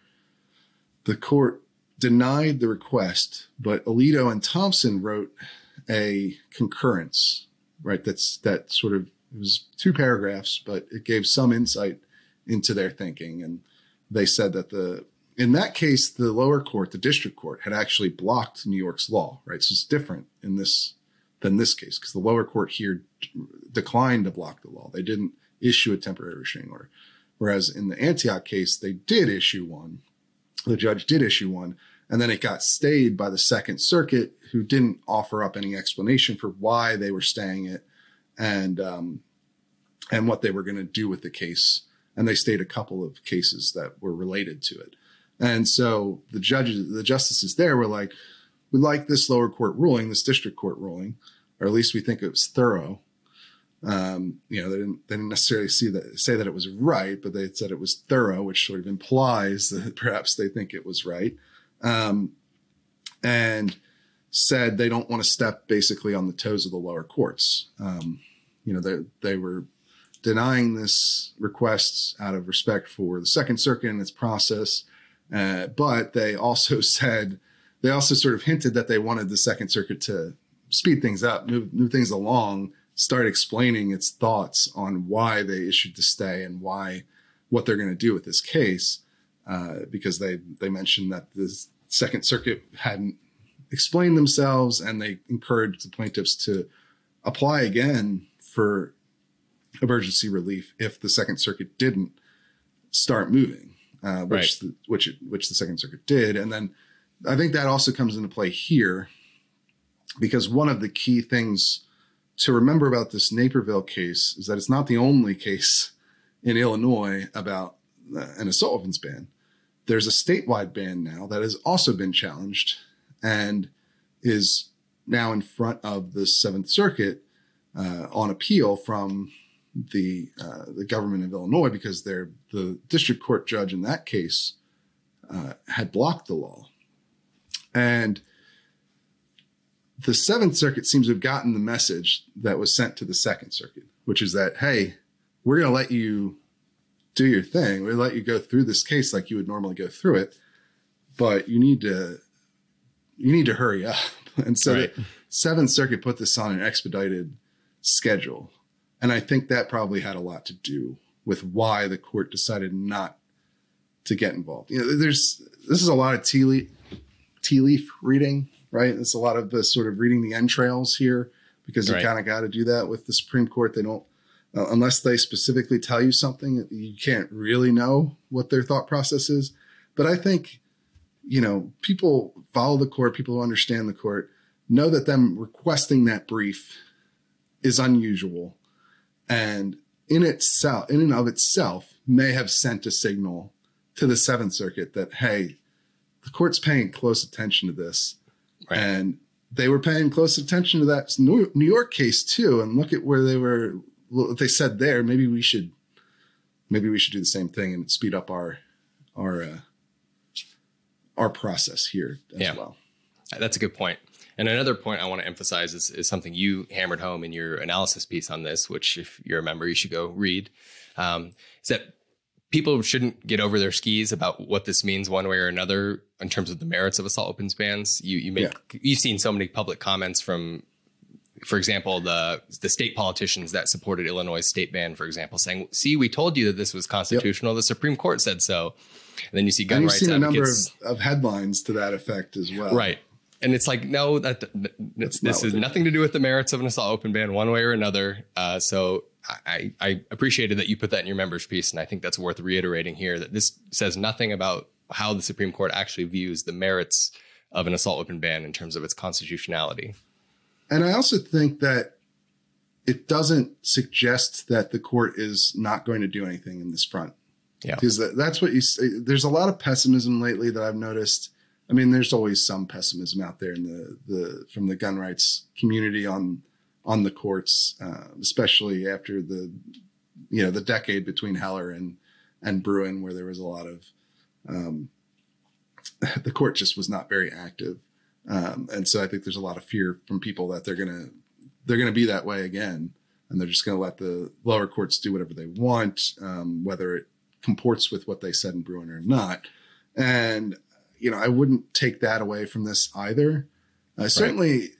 the court denied the request, but Alito and Thomas wrote a concurrence, right? That's that sort of it was two paragraphs, but it gave some insight into their thinking. And they said that the in that case, the lower court, the district court, had actually blocked New York's law, right? So it's different in this than this case because the lower court here declined to block the law. They didn't issue a temporary restraining order. Whereas in the Antonyuk case, they did issue one the judge did issue one, and then it got stayed by the Second Circuit, who didn't offer up any explanation for why they were staying it and um, and what they were going to do with the case. And they stayed a couple of cases that were related to it. And so the judges, the justices there were like, we like this lower court ruling, this district court ruling, or at least we think it was thorough. Um, you know, they didn't, they didn't necessarily see that, say that it was right, but they said it was thorough, which sort of implies that perhaps they think it was right. Um, and said they don't want to step basically on the toes of the lower courts. Um, you know, they, they were denying this request out of respect for the Second Circuit and its process. Uh, but they also said, they also sort of hinted that they wanted the Second Circuit to speed things up, move, move things along start explaining its thoughts on why they issued the stay and why what they're going to do with this case, uh, because they they mentioned that the Second Circuit hadn't explained themselves and they encouraged the plaintiffs to apply again for emergency relief if the Second Circuit didn't start moving, uh, which Right. the, which it, which the Second Circuit did, and then I think that also comes into play here because one of the key things to remember about this Naperville case is that it's not the only case in Illinois about uh, an assault weapons ban. There's a statewide ban now that has also been challenged and is now in front of the Seventh Circuit uh, on appeal from the uh, the government of Illinois because they're the district court judge in that case uh, had blocked the law, and the Seventh Circuit seems to have gotten the message that was sent to the Second Circuit, which is that hey, we're going to let you do your thing. We let you go through this case like you would normally go through it, but you need to you need to hurry up. And so Right. the Seventh Circuit put this on an expedited schedule, and I think that probably had a lot to do with why the court decided not to get involved. You know, there's this is a lot of tea leaf, tea leaf reading, right? It's a lot of the sort of reading the entrails here because Right. you kind of got to do that with the Supreme Court. They don't uh, unless they specifically tell you something, you can't really know what their thought process is. But I think, you know, people follow the court, people who understand the court know that them requesting that brief is unusual and in itself, in and of itself, may have sent a signal to the Seventh Circuit that, hey, the court's paying close attention to this. Right. And they were paying close attention to that New York case too. And look at where they were, what they said there. Maybe we should, maybe we should do the same thing and speed up our, our, uh, our process here as Yeah. well. That's a good point. And another point I want to emphasize is, is something you hammered home in your analysis piece on this, which if you're a member, you should go read. Um, is that people shouldn't get over their skis about what this means one way or another in terms of the merits of assault weapons bans. You you make you've seen so many public comments from, for example, the the state politicians that supported Illinois state ban, for example, saying, "See, we told you that this was constitutional. The Supreme Court said so." And then you see gun And you've rights seen a number of, of headlines to that effect as well. Right. And it's like, no, that That's this has nothing to do with the merits of an assault open ban one way or another. Uh, so I, I appreciated that you put that in your members piece. And I think that's worth reiterating here that this says nothing about how the Supreme Court actually views the merits of an assault weapon ban in terms of its constitutionality. And I also think that it doesn't suggest that the court is not going to do anything in this front. Yeah. Because that's what you say. There's a lot of pessimism lately that I've noticed. I mean, there's always some pessimism out there in the, the from the gun rights community on on the courts, uh, especially after the you know the decade between Heller and and Bruen, where there was a lot of um, the court just was not very active. Um, and so I think there's a lot of fear from people that they're gonna they're gonna be that way again, and they're just gonna let the lower courts do whatever they want, um, whether it comports with what they said in Bruen or not. And you know, I wouldn't take that away from this either. Uh, certainly,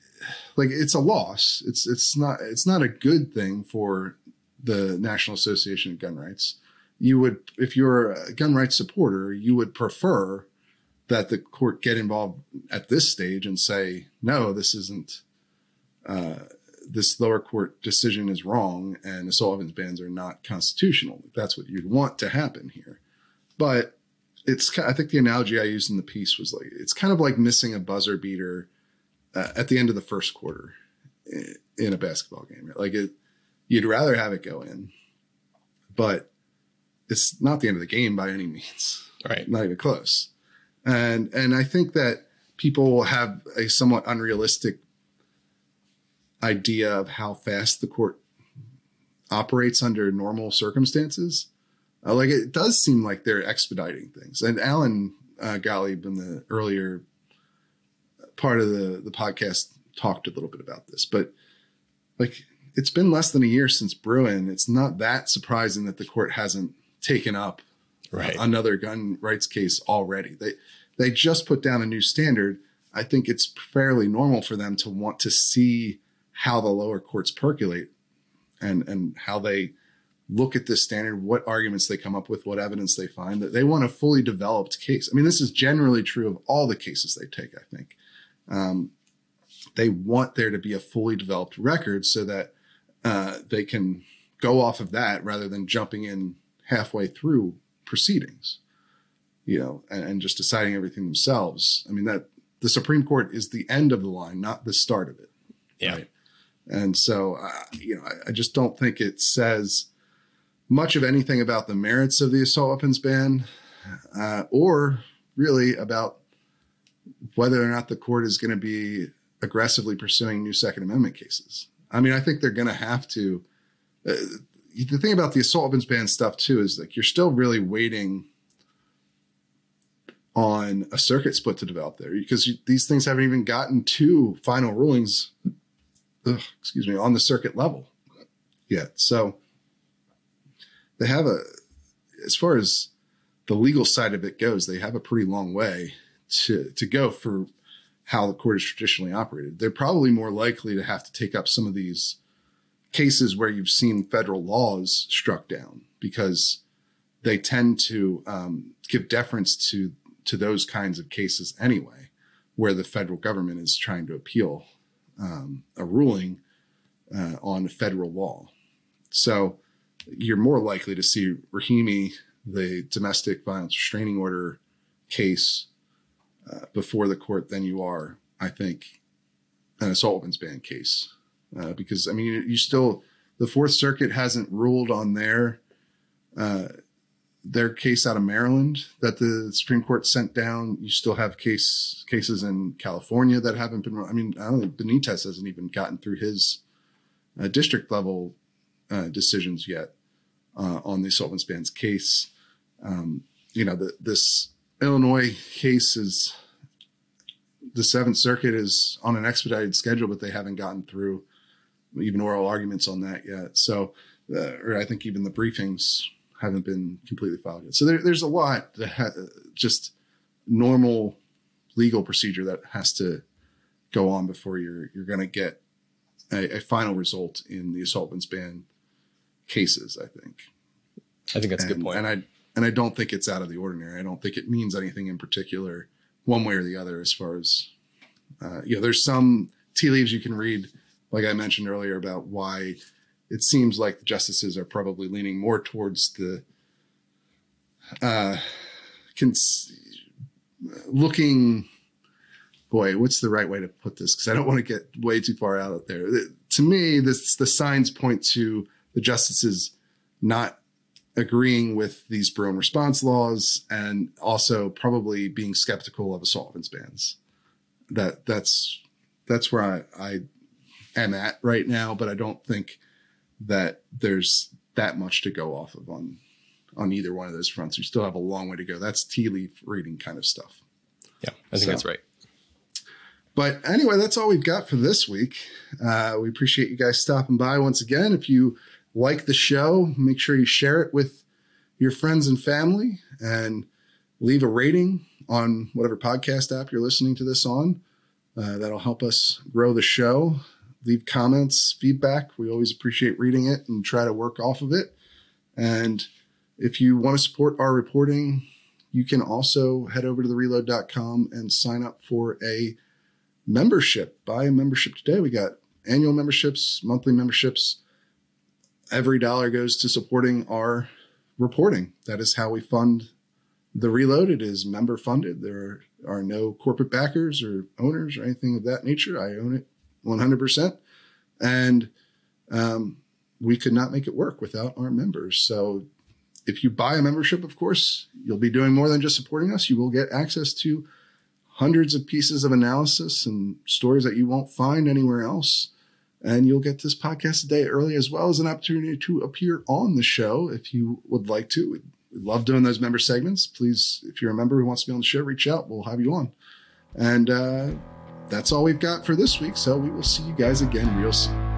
like it's a loss. It's it's not it's not a good thing for the National Association of Gun Rights. You would, if you're a gun rights supporter, you would prefer that the court get involved at this stage and say, no, this isn't, uh, this lower court decision is wrong and assault weapons bans are not constitutional. That's what you'd want to happen here. But it's, I think the analogy I used in the piece was like, it's kind of like missing a buzzer beater uh, at the end of the first quarter in a basketball game. Like it, you'd rather have it go in, but it's not the end of the game by any means Right. not even close. And and I think that people have a somewhat unrealistic idea of how fast the court operates under normal circumstances. Uh, like it does seem like they're expediting things. And Alan uh, in the earlier part of the the podcast talked a little bit about this, but like it's been less than a year since Bruen. It's not that surprising that the court hasn't taken up Right. another gun rights case already. They they just put down a new standard. I think it's fairly normal for them to want to see how the lower courts percolate and and how they look at this standard, what arguments they come up with, what evidence they find. That they want a fully developed case. I mean, this is generally true of all the cases they take. I think um, they want there to be a fully developed record so that uh, they can go off of that rather than jumping in halfway through proceedings, you know, and, and just deciding everything themselves. I mean, that the Supreme Court is the end of the line, not the start of it. Yeah. Right? And so, uh, you know, I, I just don't think it says much of anything about the merits of the assault weapons ban uh, or really about whether or not the court is going to be aggressively pursuing new Second Amendment cases. I mean, I think they're going to have to. Uh, the thing about the assault weapons ban stuff too is like you're still really waiting on a circuit split to develop there because you, these things haven't even gotten to final rulings. Ugh, excuse me, on the circuit level yet. So they have a, as far as the legal side of it goes, they have a pretty long way to to go for how the court is traditionally operated. They're probably more likely to have to take up some of these cases where you've seen federal laws struck down because they tend to um, give deference to to those kinds of cases anyway, where the federal government is trying to appeal um, a ruling uh, on federal law. So you're more likely to see Rahimi, the domestic violence restraining order case, uh, before the court than you are, I think, an assault weapons ban case. Uh, because I mean, you still the Fourth Circuit hasn't ruled on their uh, their case out of Maryland that the Supreme Court sent down. You still have case cases in California that haven't been. I mean, I don't know. Benitez hasn't even gotten through his uh, district level uh, decisions yet uh, on the assault weapons bans case. Um, you know, the, this Illinois case is the Seventh Circuit is on an expedited schedule, but they haven't gotten through even oral arguments on that yet. So, uh, or I think even the briefings haven't been completely filed yet. So there, there's a lot that ha- just normal legal procedure that has to go on before you're you're going to get a, a, final result in the assault weapons ban cases. I think. I think that's and, a good point. And I and I don't think it's out of the ordinary. I don't think it means anything in particular, one way or the other, as far as uh, you know. There's some tea leaves you can read, like I mentioned earlier, about why it seems like the justices are probably leaning more towards the uh, cons- looking. Boy, what's the right way to put this? Because I don't want to get way too far out of there. To me, this the signs point to the justices not agreeing with these Bruen response laws and also probably being skeptical of assault weapons bans. That that's that's where I, I am at right now, but I don't think that there's that much to go off of on on either one of those fronts. We still have a long way to go. That's tea leaf reading kind of stuff. Yeah, I think So- that's right. But anyway, that's all we've got for this week. Uh, we appreciate you guys stopping by once again. If you like the show, make sure you share it with your friends and family and leave a rating on whatever podcast app you're listening to this on. Uh, that'll help us grow the show. Leave comments, feedback. We always appreciate reading it and try to work off of it. And if you want to support our reporting, you can also head over to thereload.com and sign up for a membership. Buy a membership today. We got annual memberships, monthly memberships. Every dollar goes to supporting our reporting. That is how we fund the reload. It is member funded. There are no corporate backers or owners or anything of that nature. I own it 100%. And um, we could not make it work without our members. So if you buy a membership, of course, you'll be doing more than just supporting us. You will get access to hundreds of pieces of analysis and stories that you won't find anywhere else. And you'll get this podcast a day early, as well as an opportunity to appear on the show if you would like to. We love doing those member segments. Please, if you're a member who wants to be on the show, reach out. We'll have you on. And uh, that's all we've got for this week. So we will see you guys again real soon.